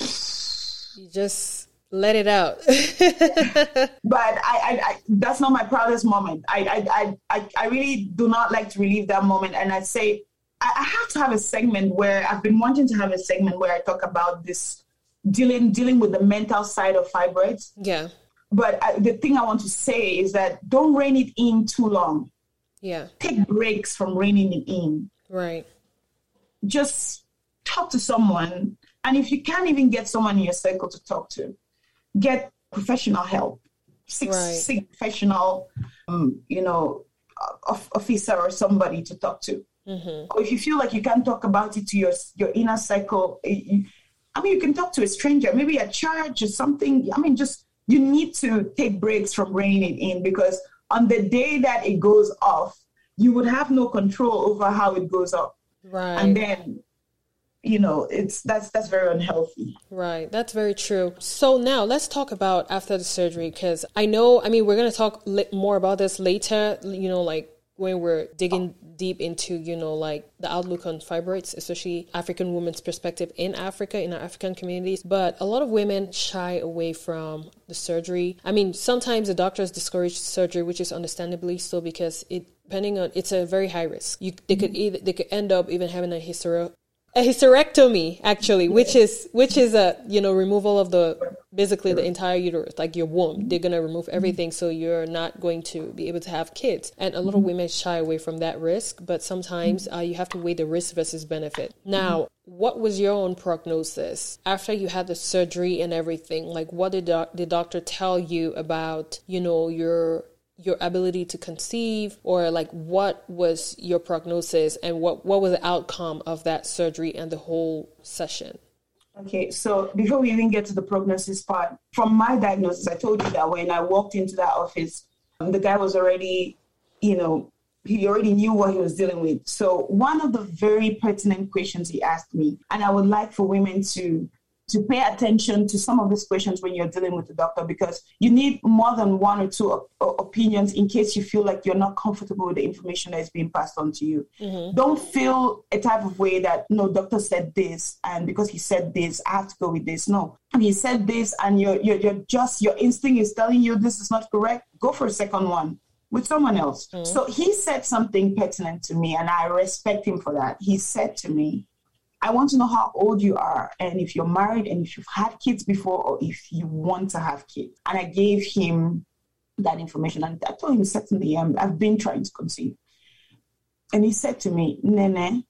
You just let it out. [LAUGHS] but I, I, I, that's not my proudest moment. I, I, I, I really do not like to relive that moment. And I say, I, I have to have a segment where I've been wanting to have a segment where I talk about this dealing, dealing with the mental side of fibroids. Yeah. But I, the thing I want to say is that don't rein it in too long. Yeah. Take breaks from reining it in. Right. Just talk to someone and if you can't even get someone in your circle to talk to, get professional help. Seek, right. seek professional, um, you know, officer or somebody to talk to. Mm-hmm. Or if you feel like you can't talk about it to your your inner circle, you, I mean, you can talk to a stranger, maybe a church or something. I mean, just you need to take breaks from reining it in because on the day that it goes off, you would have no control over how it goes up. Right. And then you know it's that's that's very unhealthy. Right. That's very true. So now let's talk about after the surgery because i know i mean we're going to talk li- more about this later you know like when we're digging deep into you know like the outlook on fibroids especially african women's perspective in africa in our african communities. But a lot of women shy away from the surgery. I mean sometimes the doctors discourage surgery which is understandably so because it depending on it's a very high risk. You they could mm-hmm. either they could end up even having a hystero a hysterectomy actually which is which is a you know removal of the basically the entire uterus like your womb. They're going to remove everything so you're not going to be able to have kids. And a lot of women shy away from that risk but sometimes uh, you have to weigh the risk versus benefit. Now what was your own prognosis after you had the surgery and everything? Like what did the doctor tell you about you know your your ability to conceive or like what was your prognosis and what what was the outcome of that surgery and the whole session? Okay so before we even get to the prognosis part from my diagnosis i told you that when i walked into that office um, the guy was already you know he already knew what he was dealing with. So one of the very pertinent questions he asked me and i would like for women to to pay attention to some of these questions when you're dealing with the doctor because you need more than one or two op- opinions in case you feel like you're not comfortable with the information that is being passed on to you. Mm-hmm. Don't feel a type of way that no doctor said this and because he said this I have to go with this. No, he said this and you're, you're, you're just your instinct is telling you this is not correct. Go for a second one with someone else. Mm-hmm. So he said something pertinent to me and I respect him for that. He said to me, I want to know how old you are and if you're married and if you've had kids before or if you want to have kids. And I gave him that information and I told him certainly um, I've been trying to conceive. And he said to me, Nene,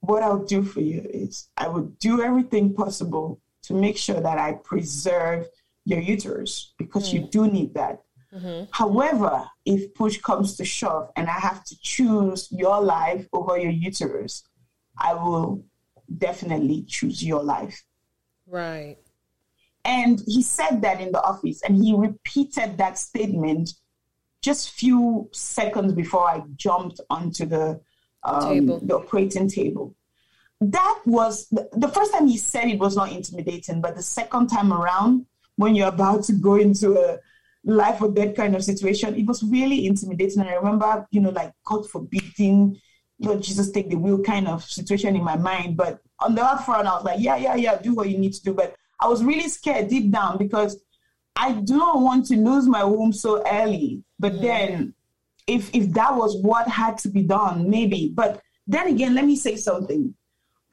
what I'll do for you is I will do everything possible to make sure that I preserve your uterus because mm. you do need that. Mm-hmm. However, if push comes to shove and I have to choose your life over your uterus, I will definitely choose your life. Right. And he said that in the office and he repeated that statement just few seconds before I jumped onto the um, the operating table. That was the, the first time he said it was not intimidating, but the second time around, when you're about to go into a life or death kind of situation, it was really intimidating. And I remember, you know, like God forbidding Lord Jesus take the wheel kind of situation in my mind. But on the other front, I was like, yeah, yeah, yeah, do what you need to do. But I was really scared deep down because I do not want to lose my womb so early. But mm. then if if that was what had to be done, maybe. But then again, let me say something.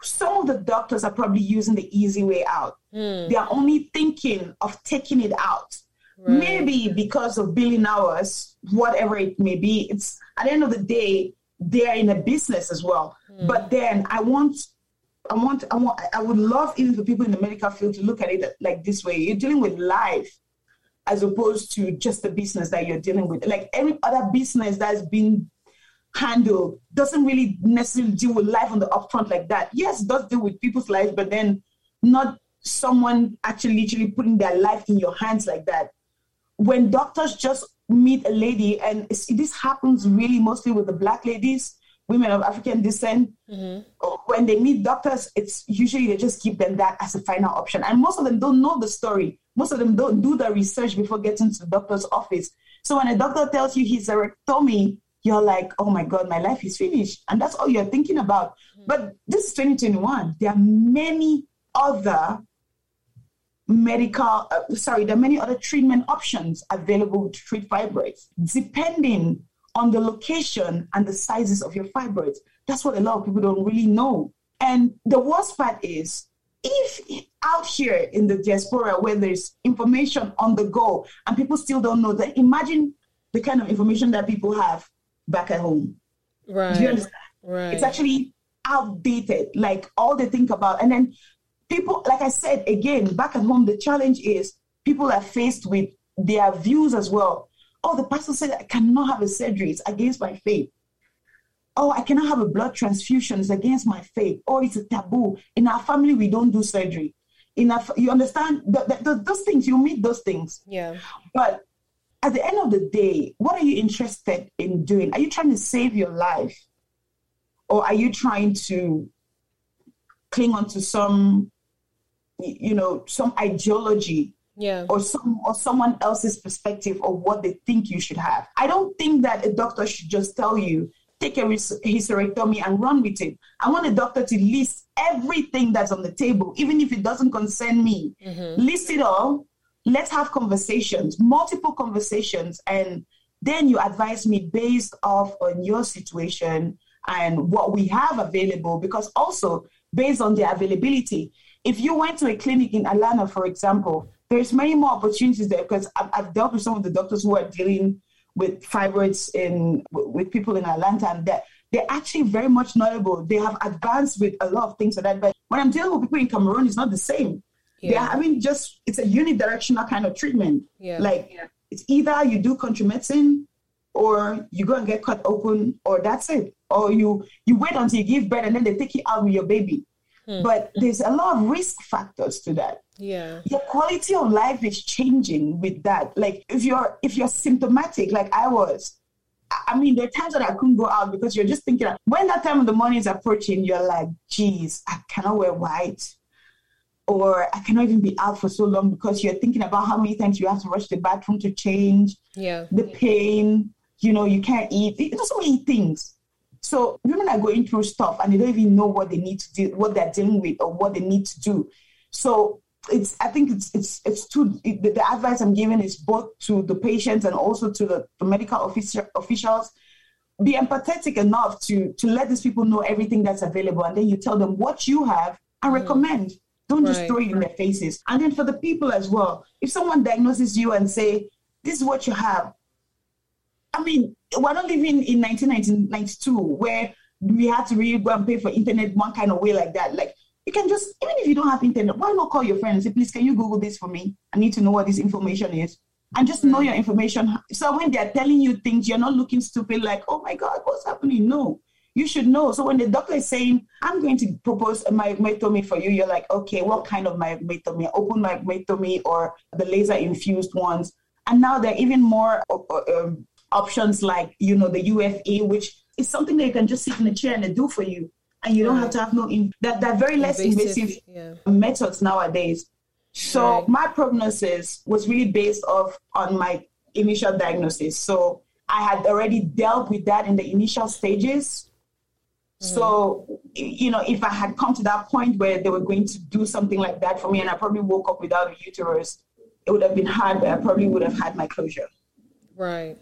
Some of the doctors are probably using the easy way out. Mm. They are only thinking of taking it out. Right. Maybe because of billing hours, whatever it may be. It's at the end of the day, they're in a business as well. Mm. But then I want, I want, I want, I would love even for people in the medical field to look at it like this way. You're dealing with life as opposed to just the business that you're dealing with. Like any other business that's been handled doesn't really necessarily deal with life on the upfront like that. Yes, it does deal with people's lives, but then not someone actually literally putting their life in your hands like that. When doctors just meet a lady, and this happens really mostly with the black ladies, women of African descent. Mm-hmm. When they meet doctors, it's usually they just give them that as a final option. And most of them don't know the story. Most of them don't do the research before getting to the doctor's office. So when a doctor tells you he's a hysterectomy, you're like, oh my God, my life is finished. And that's all you're thinking about. Mm-hmm. But this is 2021. There are many other medical, uh, sorry, there are many other treatment options available to treat fibroids, depending on the location and the sizes of your fibroids. That's what a lot of people don't really know. And the worst part is, if out here in the diaspora where there's information on the go and people still don't know, then imagine the kind of information that people have back at home. Right. Do you understand? Right. It's actually outdated, like all they think about. And then people, like I said, again, back at home, the challenge is people are faced with their views as well. Oh, the pastor said I cannot have a surgery. It's against my faith. Oh, I cannot have a blood transfusion. It's against my faith. Oh, it's a taboo. In our family, we don't do surgery. In our, you understand the, the, the, those things. You meet those things. Yeah. But at the end of the day, what are you interested in doing? Are you trying to save your life, or are you trying to cling on to some you know, some ideology Yeah. Or some or someone else's perspective of what they think you should have. I don't think that a doctor should just tell you take a hysterectomy and run with it. I want a doctor to list everything that's on the table, even if it doesn't concern me. Mm-hmm. List it all. Let's have conversations, multiple conversations, and then you advise me based off on your situation and what we have available. Because also based on the availability, if you went to a clinic in Atlanta, for example, there's many more opportunities there because I've, I've dealt with some of the doctors who are dealing with fibroids in with people in Atlanta, and that they're actually very much knowledgeable. They have advanced with a lot of things like that. But when I'm dealing with people in Cameroon, it's not the same. Yeah. They're having just it's a unidirectional kind of treatment. Yeah. Like yeah. it's either you do country medicine or you go and get cut open, or that's it. Or you you wait until you give birth and then they take you out with your baby. Hmm. But there's a lot of risk factors to that. Yeah. Your quality of life is changing with that. Like if you're if you're symptomatic, like I was, I mean, there are times that I couldn't go out because you're just thinking when that time of the morning is approaching, you're like, geez, I cannot wear white. Or I cannot even be out for so long because you're thinking about how many times you have to rush the bathroom to change. Yeah. The pain, you know, you can't eat. There's so many things. So women are going through stuff and they don't even know what they need to do, what they're dealing with, or what they need to do. So it's I think it's it's it's too it, the, the, advice I'm giving is both to the patients and also to the, the medical officer, officials. Be empathetic enough to to let these people know everything that's available, and then you tell them what you have and mm. recommend. Don't right. just throw it in their faces. And then for the people as well, if someone diagnoses you and say, "This is what you have," I mean, we're not living in 1992 where we had to really go and pay for internet one kind of way like that. Like you can just, even if you don't have internet, why not call your friend and say, please, can you Google this for me? I need to know what this information is. And just know your information. So when they're telling you things, you're not looking stupid like, oh my God, what's happening? No. You should know. So when the doctor is saying, I'm going to propose a myectomy for you, you're like, okay, what kind of myectomy? Open myectomy or the laser infused ones? And now they're even more uh, uh, um, options like, you know, the UFA, which is something that you can just sit in a chair and they do for you. And you don't have to have no, in, that, that very less invasive, invasive yeah. methods nowadays. So right. my prognosis was really based off on my initial diagnosis. So I had already dealt with that in the initial stages. Mm-hmm. So, you know, if I had come to that point where they were going to do something like that for me and I probably woke up without a uterus, it would have been hard, but I probably would have had my closure. Right.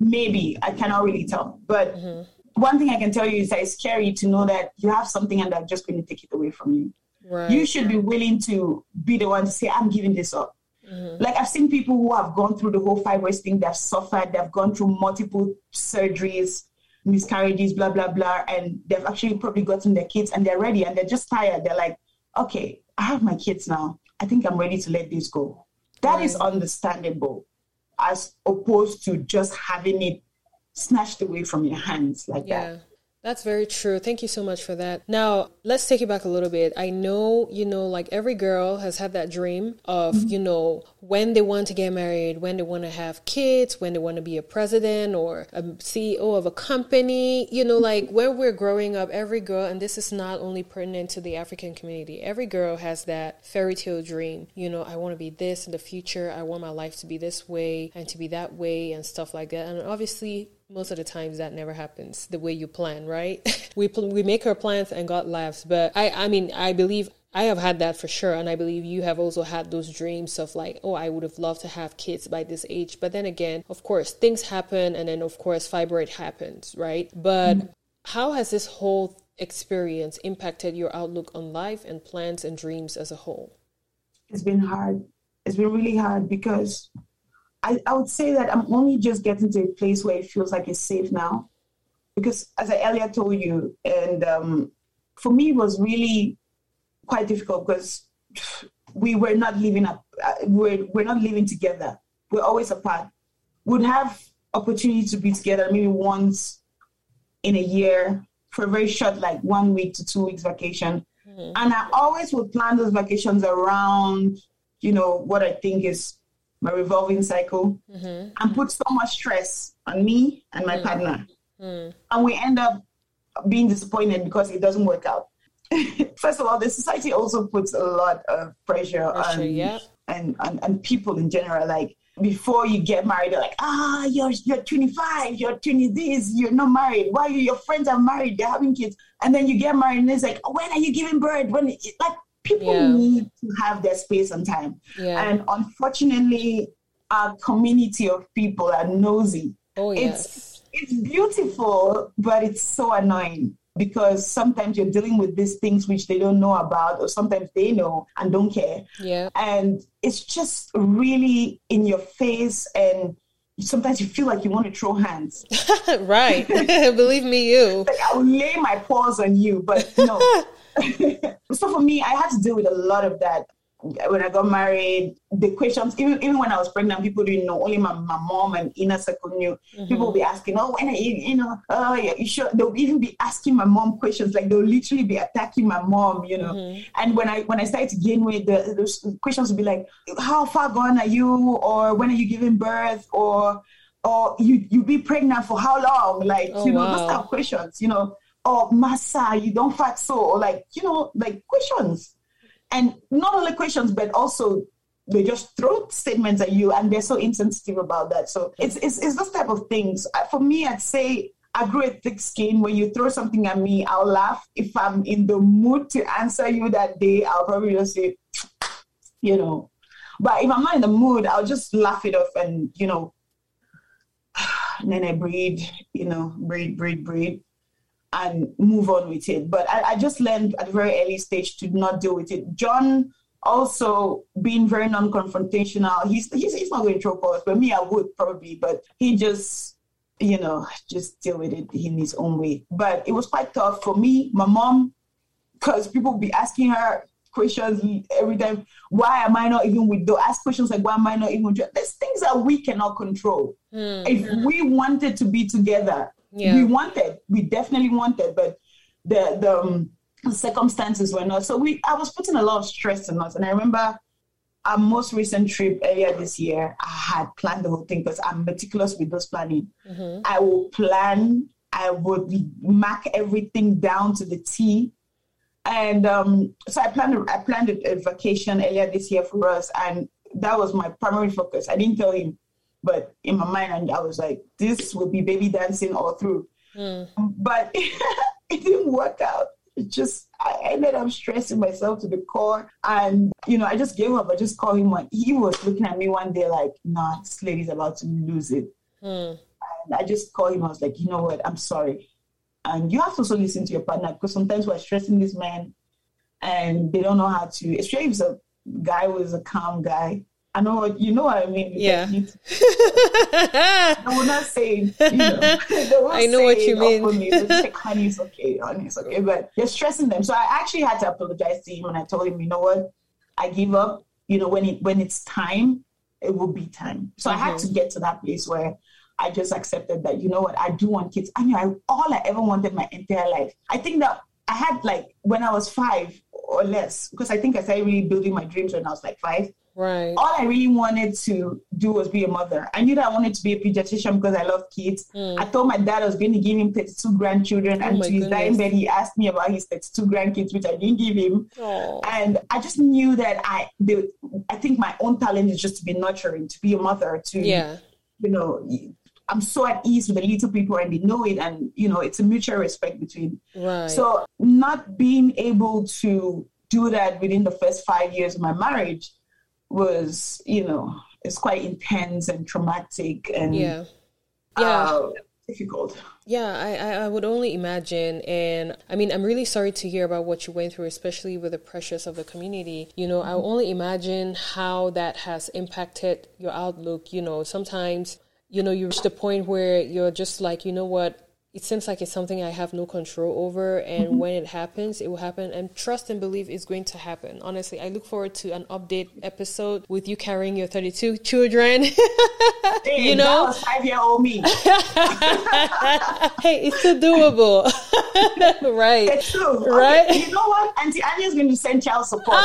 Maybe I cannot really tell, but mm-hmm. one thing I can tell you is that it's scary to know that you have something and they're just going to take it away from you. Right. You should be willing to be the one to say, "I'm giving this up." Mm-hmm. Like I've seen people who have gone through the whole fibroids thing, they've suffered, they've gone through multiple surgeries, miscarriages, blah blah blah, and they've actually probably gotten their kids and they're ready and they're just tired. They're like, okay, I have my kids now. I think I'm ready to let this go. That right. is understandable as opposed to just having it snatched away from your hands like yeah. that. That's very true. Thank you so much for that. Now, let's take it back a little bit. I know, you know, like every girl has had that dream of, mm-hmm. you know, when they want to get married, when they want to have kids, when they want to be a president or a CEO of a company. You know, like when we're growing up, every girl, and this is not only pertinent to the African community, every girl has that fairy tale dream. You know, I want to be this in the future. I want my life to be this way and to be that way and stuff like that. And obviously, most of the times that never happens the way you plan, right? [LAUGHS] we pl- we make our plans and God laughs. But I I mean I believe I have had that for sure, and I believe you have also had those dreams of like, oh, I would have loved to have kids by this age. But then again, of course, things happen, and then of course, fibroid happens, right? But mm-hmm. how has this whole experience impacted your outlook on life and plans and dreams as a whole? It's been hard. It's been really hard because I, I would say that I'm only just getting to a place where it feels like it's safe now. Because as I earlier told you, and um, for me, it was really quite difficult because we were not living up, uh, we're, we're not living together. We're always apart. We'd have opportunity to be together maybe once in a year for a very short, like one week to two weeks vacation. Mm-hmm. And I always would plan those vacations around, you know, what I think is my revolving cycle mm-hmm. and put so much stress on me and my mm partner. mm And we end up being disappointed because it doesn't work out. [LAUGHS] First of all, the society also puts a lot of pressure, pressure on yeah. and, and, and people in general. Like before you get married, they're like, ah, you're you're 25, you're 20 this, you're not married. Why your friends are married, they're having kids, and then you get married, and it's like, when are you giving birth? When like people yeah. need to have their space and time. Yeah. And unfortunately, our community of people are nosy. Oh yes. It's, it's beautiful, but it's so annoying because sometimes you're dealing with these things which they don't know about, or sometimes they know and don't care. Yeah. And it's just really in your face, and sometimes you feel like you want to throw hands. [LAUGHS] right. [LAUGHS] Believe me, you. Like I'll lay my paws on you, but no. [LAUGHS] [LAUGHS] so for me, I had to deal with a lot of that when I got married, the questions, even even when I was pregnant, people didn't know. Only my, my mom and inner circle knew. Mm-hmm. People would be asking, "Oh, when are you? You know, oh, yeah, you sure?" They'll even be asking my mom questions, like they'll literally be attacking my mom, you know. Mm-hmm. And when I when I started to gain weight, the, those questions would be like, "How far gone are you?" or "When are you giving birth?" or or you you be pregnant for how long? Like oh, you know, wow. those kind of questions, you know. Or massa, you don't fat so, or like you know, like questions and not only questions, but also they just throw statements at you and they're so insensitive about that. So it's, it's, it's those type of things. For me, I'd say I grew a thick skin. When you throw something at me, I'll laugh. If I'm in the mood to answer you that day, I'll probably just say, you know. But if I'm not in the mood, I'll just laugh it off and, you know, and [SIGHS] then I breathe, you know, breathe, breathe, breathe and move on with it. But I, I, just learned at a very early stage to not deal with it. John also being very non-confrontational. He's he's, he's not going to throw balls, but me I would probably. But he just you know just deal with it in his own way. But it was quite tough for me, my mom, because people be asking her questions every time. Why am I not even with? They'll ask questions like, why am I not even? With there's things that we cannot control. Mm-hmm. If we wanted to be together, yeah. we wanted, we definitely wanted, but the the um, circumstances were not. So we, I was putting a lot of stress on us, and I remember our most recent trip earlier this year. I had planned the whole thing because I'm meticulous with those planning. Mm-hmm. I will plan. I would mark everything down to the T. And um, so I planned I planned a vacation earlier this year for us, and that was my primary focus. I didn't tell him but in my mind, and I was like, this will be baby dancing all through. Mm. But [LAUGHS] it didn't work out. It just, I ended up stressing myself to the core. And, you know, I just gave up. I just called him one. He was looking at me one day like, nah, this lady's about to lose it. Mm. And I just called him. I was like, you know what? I'm sorry. And you have to also listen to your partner because sometimes we're stressing this man and they don't know how to, especially if a guy who is a calm guy I know what you know what I mean. Yeah. [LAUGHS] I will not say, you know, [LAUGHS] I know what you mean. Me, like, [LAUGHS] honey, it's okay, honey, it's okay. But you're stressing them. So I actually had to apologize to him and I told him, you know what? I give up. You know, when it when it's time, it will be time. So mm-hmm. I had to mm-hmm. get to that place where I just accepted that, you know what, I do want kids. I mean, I, all I ever wanted my entire life. I think that I had like when I was five or less, because I think I started really building my dreams when I was like five. Right. All I really wanted to do was be a mother. I knew that I wanted to be a pediatrician because I love kids. Mm. I told my dad I was going to give him 32 grandchildren, oh and to his dying bed, he asked me about his 32 grandkids, which I didn't give him. Aww. And I just knew that I, the, I think my own talent is just to be nurturing, to be a mother, to, yeah. you know, I'm so at ease with the little people and they know it and you know it's a mutual respect between right. so not being able to do that within the first five years of my marriage was, you know, it's quite intense and traumatic and yeah, yeah. Uh, difficult. Yeah, I, I would only imagine. And I mean, I'm really sorry to hear about what you went through, especially with the pressures of the community. You know, I only imagine how that has impacted your outlook. You know, sometimes, you know, you reach the point where you're just like, you know what, it seems like it's something I have no control over. And mm-hmm. when it happens, it will happen. And trust and believe is going to happen. Honestly, I look forward to an update episode with you carrying your 32 children. [LAUGHS] you know, five year old me. [LAUGHS] hey, it's still doable. [LAUGHS] right. It's true. Right. Okay. You know what? Auntie Anya is going to send child support.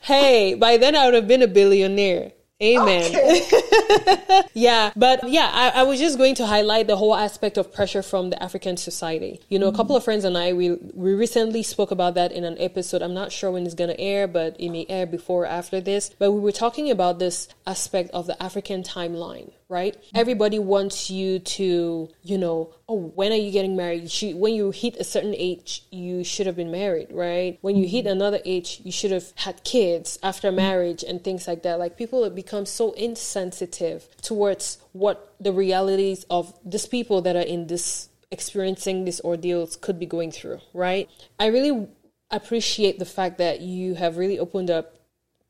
hey, by then I would have been a billionaire. Amen. Okay. [LAUGHS] yeah, but yeah, I, I, was just going to highlight the whole aspect of pressure from the African society. You know, mm-hmm. a couple of friends and I, we we recently spoke about that in an episode. I'm not sure when it's going to air, but it may air before or after this. But we were talking about this aspect of the African timeline right? Everybody wants you to, you know, oh, when are you getting married? You when you hit a certain age, you should have been married, right? When you hit another age, you should have had kids after marriage and things like that. Like people have become so insensitive towards what the realities of these people that are in this experiencing these ordeals could be going through, right? I really appreciate the fact that you have really opened up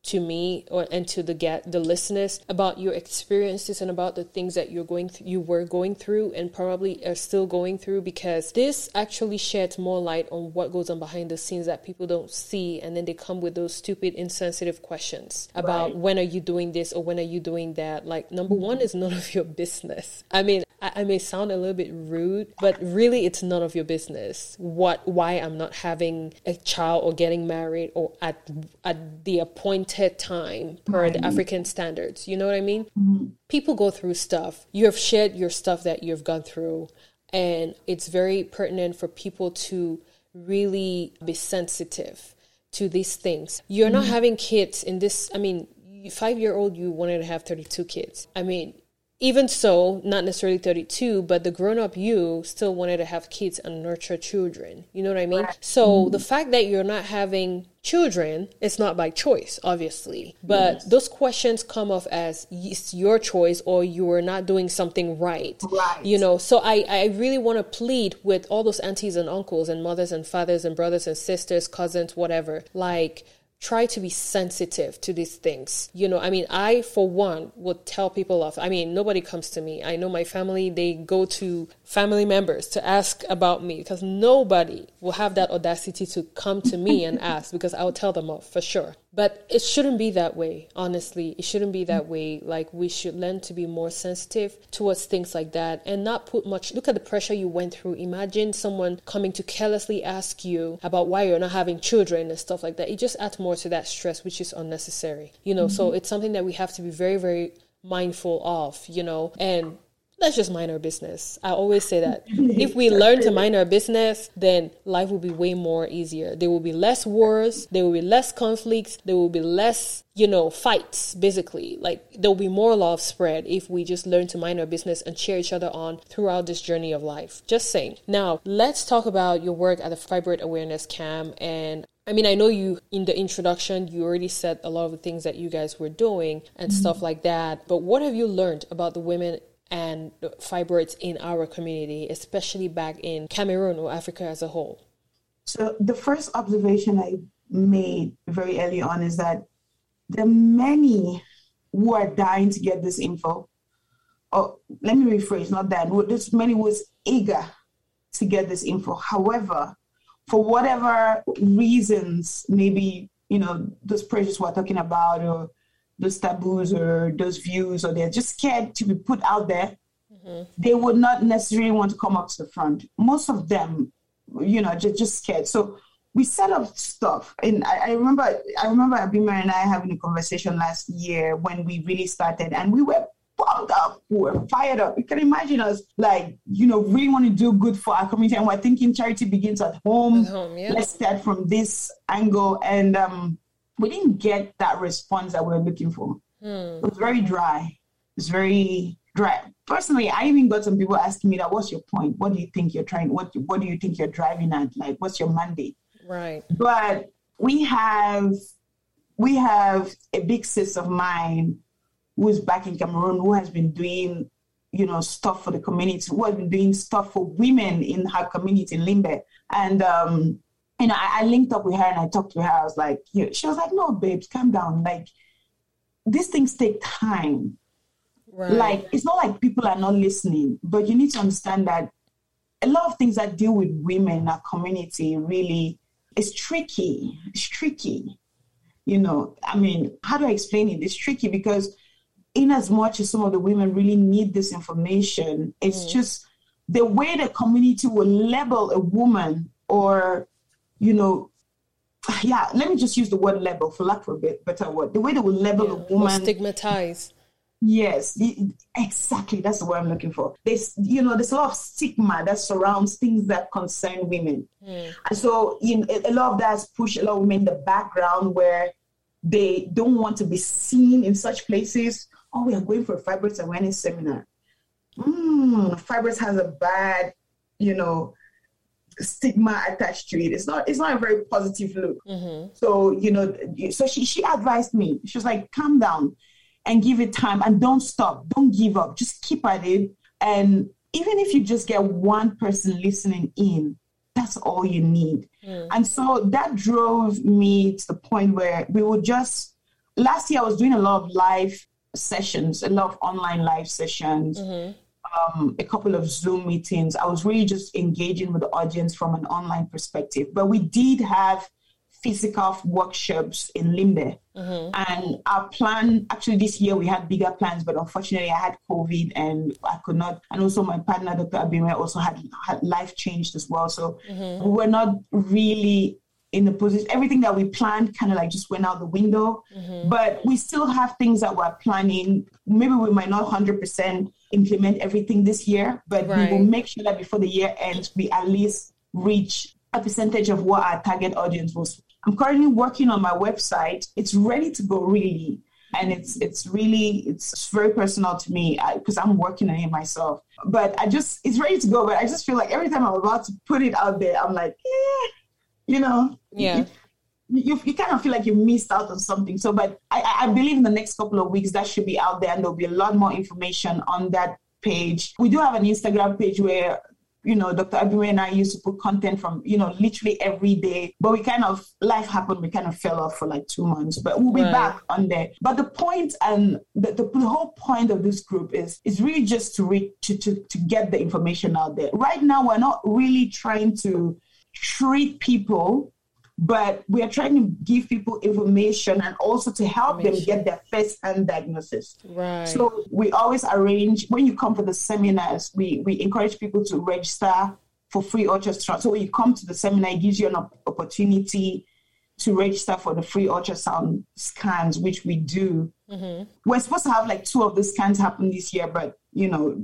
to me or and to the get the listeners about your experiences and about the things that you're going th- you were going through and probably are still going through because this actually sheds more light on what goes on behind the scenes that people don't see and then they come with those stupid insensitive questions about right. when are you doing this or when are you doing that like number one is none of your business i mean I, I may sound a little bit rude but really it's none of your business what why i'm not having a child or getting married or at at the appointed limited time per right. the African standards. You know what I mean? Mm-hmm. People go through stuff. You have shared your stuff that you've gone through, and it's very pertinent for people to really be sensitive to these things. You're mm-hmm. not having kids in this, I mean, five year old, you wanted to have 32 kids. I mean, even so, not necessarily 32, but the grown up you still wanted to have kids and nurture children. You know what I mean? Right. So mm-hmm. the fact that you're not having children, it's not by choice, obviously. But yes. those questions come off as it's your choice or you are not doing something right. Right. You know, so I, I really want to plead with all those aunties and uncles and mothers and fathers and brothers and sisters, cousins, whatever. Like, try to be sensitive to these things. You know, I mean, I, for one, would tell people off. I mean, nobody comes to me. I know my family, they go to family members to ask about me because nobody will have that audacity to come to me and [LAUGHS] ask because I will tell them off for sure. But it shouldn't be that way, honestly. It shouldn't be that way. Like, we should learn to be more sensitive towards things like that and not put much. Look at the pressure you went through. Imagine someone coming to carelessly ask you about why you're not having children and stuff like that. It just adds more to that stress, which is unnecessary, you know? Mm-hmm. So, it's something that we have to be very, very mindful of, you know? And let's just mind our business. I always say that. [LAUGHS] if we learn to mind our business, then life will be way more easier. There will be less wars, there will be less conflicts, there will be less, you know, fights, basically. Like there will be more love spread if we just learn to mind our business and cheer each other on throughout this journey of life. Just saying. Now, let's talk about your work at the Fibroid Awareness Cam and I mean, I know you in the introduction, you already said a lot of the things that you guys were doing and mm-hmm. stuff like that. But what have you learned about the women and fibroids in our community, especially back in Cameroon or Africa as a whole? So, the first observation I made very early on is that the many who are dying to get this info. Or let me rephrase, not that. There's many who is eager to get this info. However, for whatever reasons, maybe you know those pressures we're talking about, or those taboos or those views, or they're just scared to be put out there, mm-hmm. they would not necessarily want to come up to the front. Most of them, you know, just, just scared. So we set up stuff. And I, I remember I remember Abima and I having a conversation last year when we really started and we were pumped up, we were fired up. You can imagine us like, you know, really want to do good for our community. And we're thinking charity begins at home. At home yeah. Let's start from this angle. And um we didn't get that response that we are looking for. Hmm. It was very dry. It's very dry. Personally, I even got some people asking me that, what's your point? What do you think you're trying? What, what do you think you're driving at? Like, what's your mandate? Right. But we have, we have a big sis of mine who's back in Cameroon who has been doing, you know, stuff for the community, who has been doing stuff for women in her community in Limbe. And um, you know, I, I, linked up with her and I talked to her. I was like, you know, she was like, no, babes, calm down. Like, these things take time. Right. Like, it's not like people are not listening, but you need to understand that a lot of things that deal with women in our community really is tricky. It's tricky. You know, I mean, how do I explain it? It's tricky because in as much as some of the women really need this information, it's mm. just the way the community will label a woman or you know, [SIGHS] yeah, let me just use the word label for lack of a bit better word. The way they will label Yeah. a woman. stigmatize. Yes, exactly. That's the word I'm looking for. There's, you know, there's a lot of stigma that surrounds things that concern women, and so you know, a lot of that has pushed a lot of women in the background where they don't want to be seen in such places. Oh, we are going for a fibroids awareness seminar. Mm, fibroids has a bad, you know, stigma attached to it. It's not. It's not a very positive look. Mm-hmm. So you know, so she she advised me. She was like, "Calm down, and give it time, and don't stop. Don't give up. Just keep at it. And even if you just get one person listening in, that's all you need." Mm. And so that drove me to the point where we would just. Last year, I was doing a lot of live sessions, a lot of online live sessions mm-hmm. Um, a couple of Zoom meetings. I was really just engaging with the audience from an online perspective. But we did have physical workshops in Limbe. Mm-hmm. And our plan, actually, this year we had bigger plans, but unfortunately, I had COVID and I could not. And also, my partner, Dr. Abime, also had, had life changed as well. So mm-hmm. we were not really in the position everything that we planned kind of like just went out the window mm-hmm. but we still have things that we're planning maybe we might not 100% implement everything this year but we will make sure that before the year ends we at least reach a percentage of what our target audience was. I'm currently working on my website. It's ready to go really. And it's it's really it's very personal to me because i'm working on it myself. But i just it's ready to go but i just feel like every time i'm about to put it out there i'm like eh, you know? Yeah. You, you, kind of feel like you missed out on something. So, but I, I believe in the next couple of weeks that should be out there and there'll be a lot more information on that page. We do have an Instagram page where, you know, Dr. Abime and I used to put content from, you know, literally every day, but we kind of, life happened, we kind of fell off for like two months, but we'll be Right. back on there. But the point and the, the, the whole point of this group is, is really just to, reach to, to, to get the information out there. Right now, we're not really trying to treat people but we are trying to give people information and also to help them get their first hand diagnosis. Right. So we always arrange when you come for the seminars, we we encourage people to register for free ultrasound. So when you come to the seminar, it gives you an op- opportunity to register for the free ultrasound scans, which we do. Mm-hmm. We're supposed to have like two of the scans happen this year, but you know,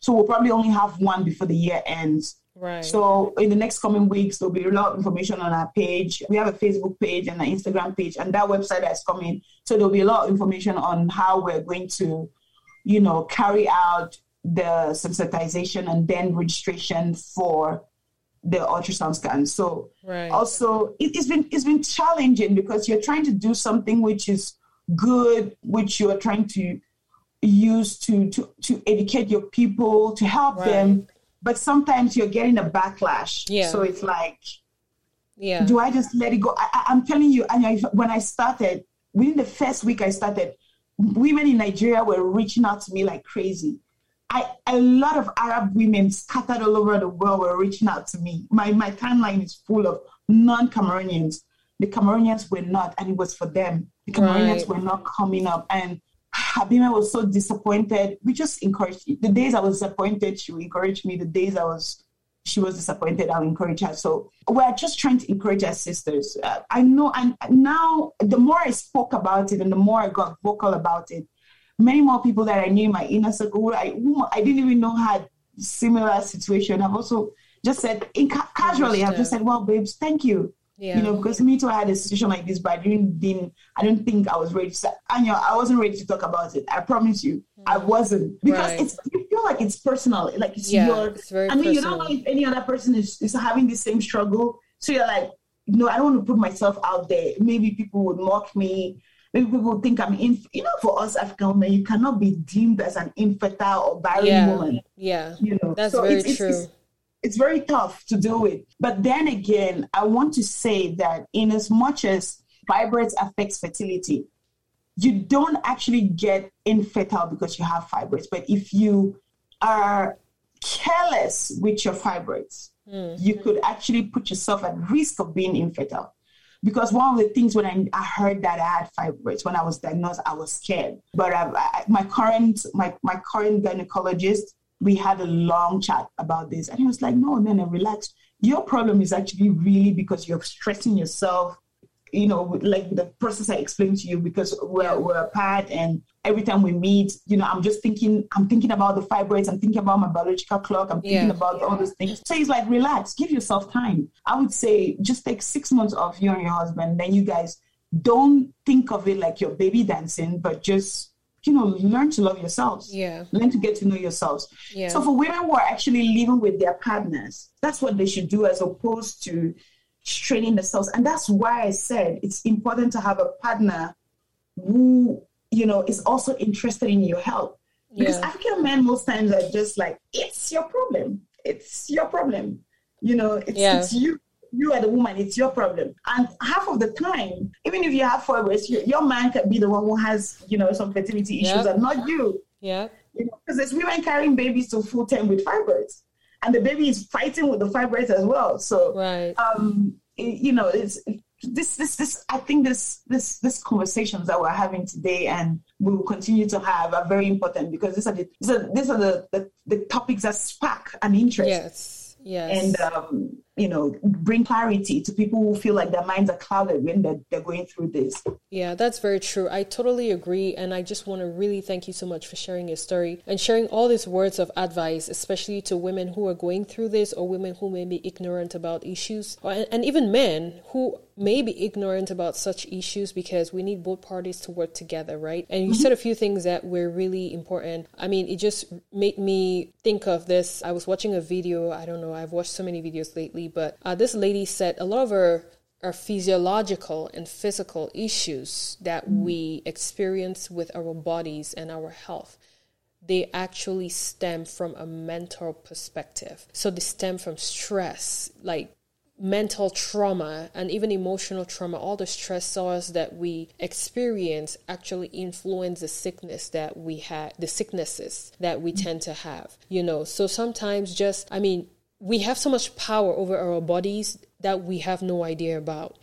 so we'll probably only have one before the year ends. Right. So in the next coming weeks, there'll be a lot of information on our page. We have a Facebook page and an Instagram page, and that website that's coming. So there'll be a lot of information on how we're going to, you know, carry out the sensitization and then registration for the ultrasound scan. So Right. also it, it's been it's been challenging because you're trying to do something which is good, which you're trying to use to to to educate your people to help Right. them but sometimes you're getting a backlash. Yeah. so it's like yeah. do i just let it go? I, i'm telling you if- when i started within the first week i started women in nigeria were reaching out to me like crazy. I, a lot of arab women scattered all over the world were reaching out to me. My my timeline is full of non-cameroonians. The cameroonians were not and it was for them. The cameroonians Right. were not coming up. And Habima was so disappointed. We just encouraged the days I was disappointed, she would encourage me. The days I was she was disappointed, I'll encourage her. So we're just trying to encourage our sisters. Uh, I know, and now the more I spoke about it and the more I got vocal about it, many more people that I knew in my inner circle, who I, I didn't even know had similar situation. I've also just said, in ca- casually, I've just said, well, babes, thank you. Yeah. You know, because me too, I had a situation like this, but I didn't, didn't I don't think I was ready to. say- Anya, I wasn't ready to talk about it. I promise you, I hmm. wasn't because Right. it's you feel like it's personal, like it's Yeah, your. it's I mean, you don't personal. know if any other person is, is having the same struggle, so you're like, no, I don't want to put myself out there. Maybe people would mock me. Maybe people would think I'm in. You know, for us African women, you cannot be deemed as an infertile or barren yeah. woman. Yeah. You know, That's So very it's- true. it's- it's very tough to do it. But then again, I want to say that in as much as fibroids affects fertility, you don't actually get infertile because you have fibroids. But if you are careless with your fibroids, hmm. you could actually put yourself at risk of being infertile. Because one of the things when I, I heard that I had fibroids when I was diagnosed, I was scared. But I, I, my current my, my current gynecologist, we had a long chat about this, and he was like, "No, no, no, relax. Your problem is actually really because you're stressing yourself you know, like the process I explained to you, because we're, we're apart and every time we meet, you know, I'm just thinking, I'm thinking about the fibroids, I'm thinking about my biological clock, I'm thinking yeah. about all those things. So he's like, relax, give yourself time. I would say just take six months off you and your husband, then you guys don't think of it like your baby dancing, but just you know, learn to love yourselves. Yeah. Learn to get to know yourselves. Yeah. So for women who are actually living with their partners, that's what they should do as opposed to straining themselves. And that's why I said it's important to have a partner who, you know, is also interested in your health. Because yeah. African men most times are just like, it's your problem. It's your problem. You know, it's, yeah. it's you you are the woman, it's your problem. And half of the time, even if you have fibroids, your, your man can be the one who has, you know, some fertility issues yep. and not you. Yeah. You know, because there's women carrying babies to full term with fibroids. And the baby is fighting with the fibroids as well. So right. um, you know, it's this this this I think this this this conversations that we're having today and we will continue to have are very important because these are the these are, these are the, the, the topics that spark an interest. Yes Yes. And, um, you know, bring clarity to people who feel like their minds are clouded when they're, they're going through this. Yeah, that's very true. I totally agree. And I just want to really thank you so much for sharing your story and sharing all these words of advice, especially to women who are going through this or women who may be ignorant about issues, or, and even men who may be ignorant about such issues because we need both parties to work together, right? And you mm-hmm. said a few things that were really important. I mean, it just made me think of this. I was watching a video, I don't know, I've watched so many videos lately, but uh, this lady said a lot of her our physiological and physical issues that we experience with our bodies and our health they actually stem from a mental perspective. So they stem from stress, like mental trauma and even emotional trauma, all the stressors that we experience actually influence the sickness that we have, the sicknesses that we tend to have, you know. So sometimes just, I mean, we have so much power over our bodies that we have no idea about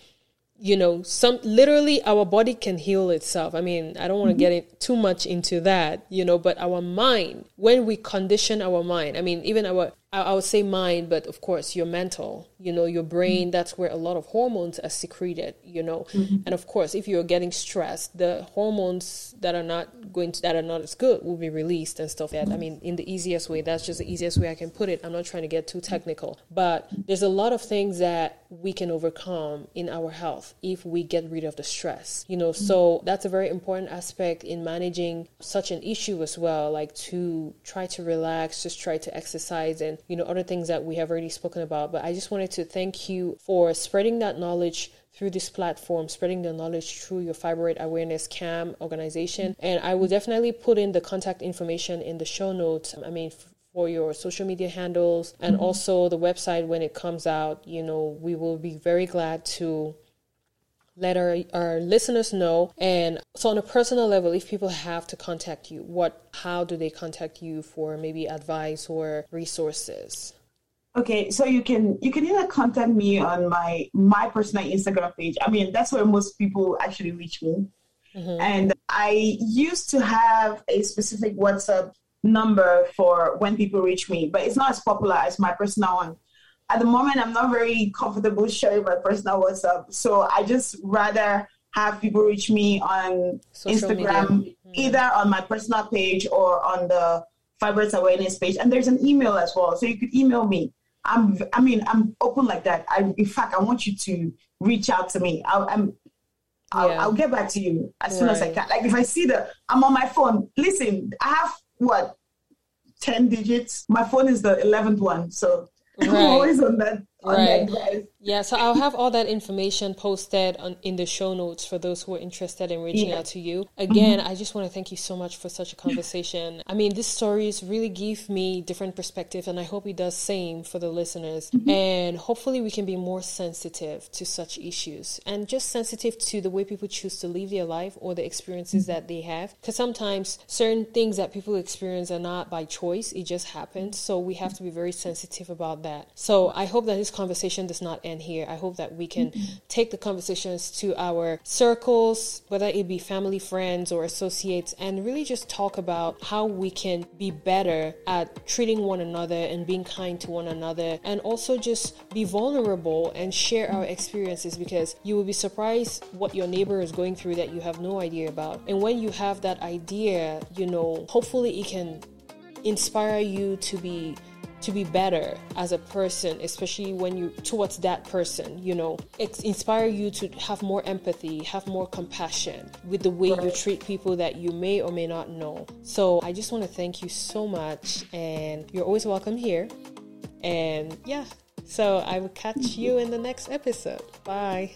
you know some literally our body can heal itself i mean i don't want to mm-hmm. get it too much into that you know but our mind when we condition our mind i mean even our I, would say mind, but of course your mental, you know, your brain, mm-hmm. that's where a lot of hormones are secreted, you know. Mm-hmm. And of course, if you're getting stressed, the hormones that are not going to, that are not as good will be released and stuff like that. I mean, in the easiest way, that's just the easiest way I can put it. I'm not trying to get too technical, but there's a lot of things that we can overcome in our health if we get rid of the stress, you know. Mm-hmm. So that's a very important aspect in managing such an issue as well, like to try to relax, just try to exercise and you know, other things that we have already spoken about. But I just wanted to thank you for spreading that knowledge through this platform, spreading the knowledge through your fibroid awareness CAM organization. And I will definitely put in the contact information in the show notes. I mean, for your social media handles and mm-hmm. also the website when it comes out, you know, we will be very glad to let our, our listeners know. And so on a personal level if people have to contact you what how do they contact you for maybe advice or resources? Okay so you can you can either contact me on my my personal instagram page. I mean that's where most people actually reach me. Mm-hmm. and i used to have a specific whatsapp number for when people reach me but it's not as popular as my personal one at the moment, I'm not very comfortable sharing my personal WhatsApp. So I just rather have people reach me on Social Instagram, mm-hmm. either on my personal page or on the Fibroids Awareness page. And there's an email as well. So you could email me. I'm, I mean, I'm open like that. I, in fact, I want you to reach out to me. I, I'm, I'll, yeah. I'll, get back to you as soon as I can. Like if I see the, I'm on my phone. Listen, I have what, 10 digits. My phone is the 11th one. So right. always on that on right. that Yeah, so I'll have all that information posted on, in the show notes for those who are interested in reaching yeah. out to you. Again, mm-hmm. I just want to thank you so much for such a conversation. I mean, these stories really give me different perspective, and I hope it does same for the listeners. Mm-hmm. And hopefully, we can be more sensitive to such issues and just sensitive to the way people choose to live their life or the experiences mm-hmm. that they have. Because sometimes certain things that people experience are not by choice; it just happens. So we have to be very sensitive about that. So I hope that this conversation does not end here. I hope that we can mm-hmm. take the conversations to our circles, whether it be family, friends, or associates, and really just talk about how we can be better at treating one another and being kind to one another, and also just be vulnerable and share our experiences because you will be surprised what your neighbor is going through that you have no idea about. And when you have that idea, you know, hopefully it can inspire you to be to be better as a person, especially when you towards that person, you know, inspire you to have more empathy, have more compassion with the way you treat people that you may or may not know. So I just want to thank you so much, and you're always welcome here. And yeah, so I will catch you in the next episode. Bye.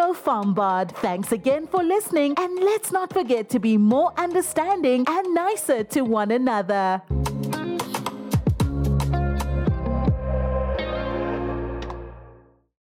Anyo Fambard. Thanks again for listening, and let's not forget to be more understanding and nicer to one another.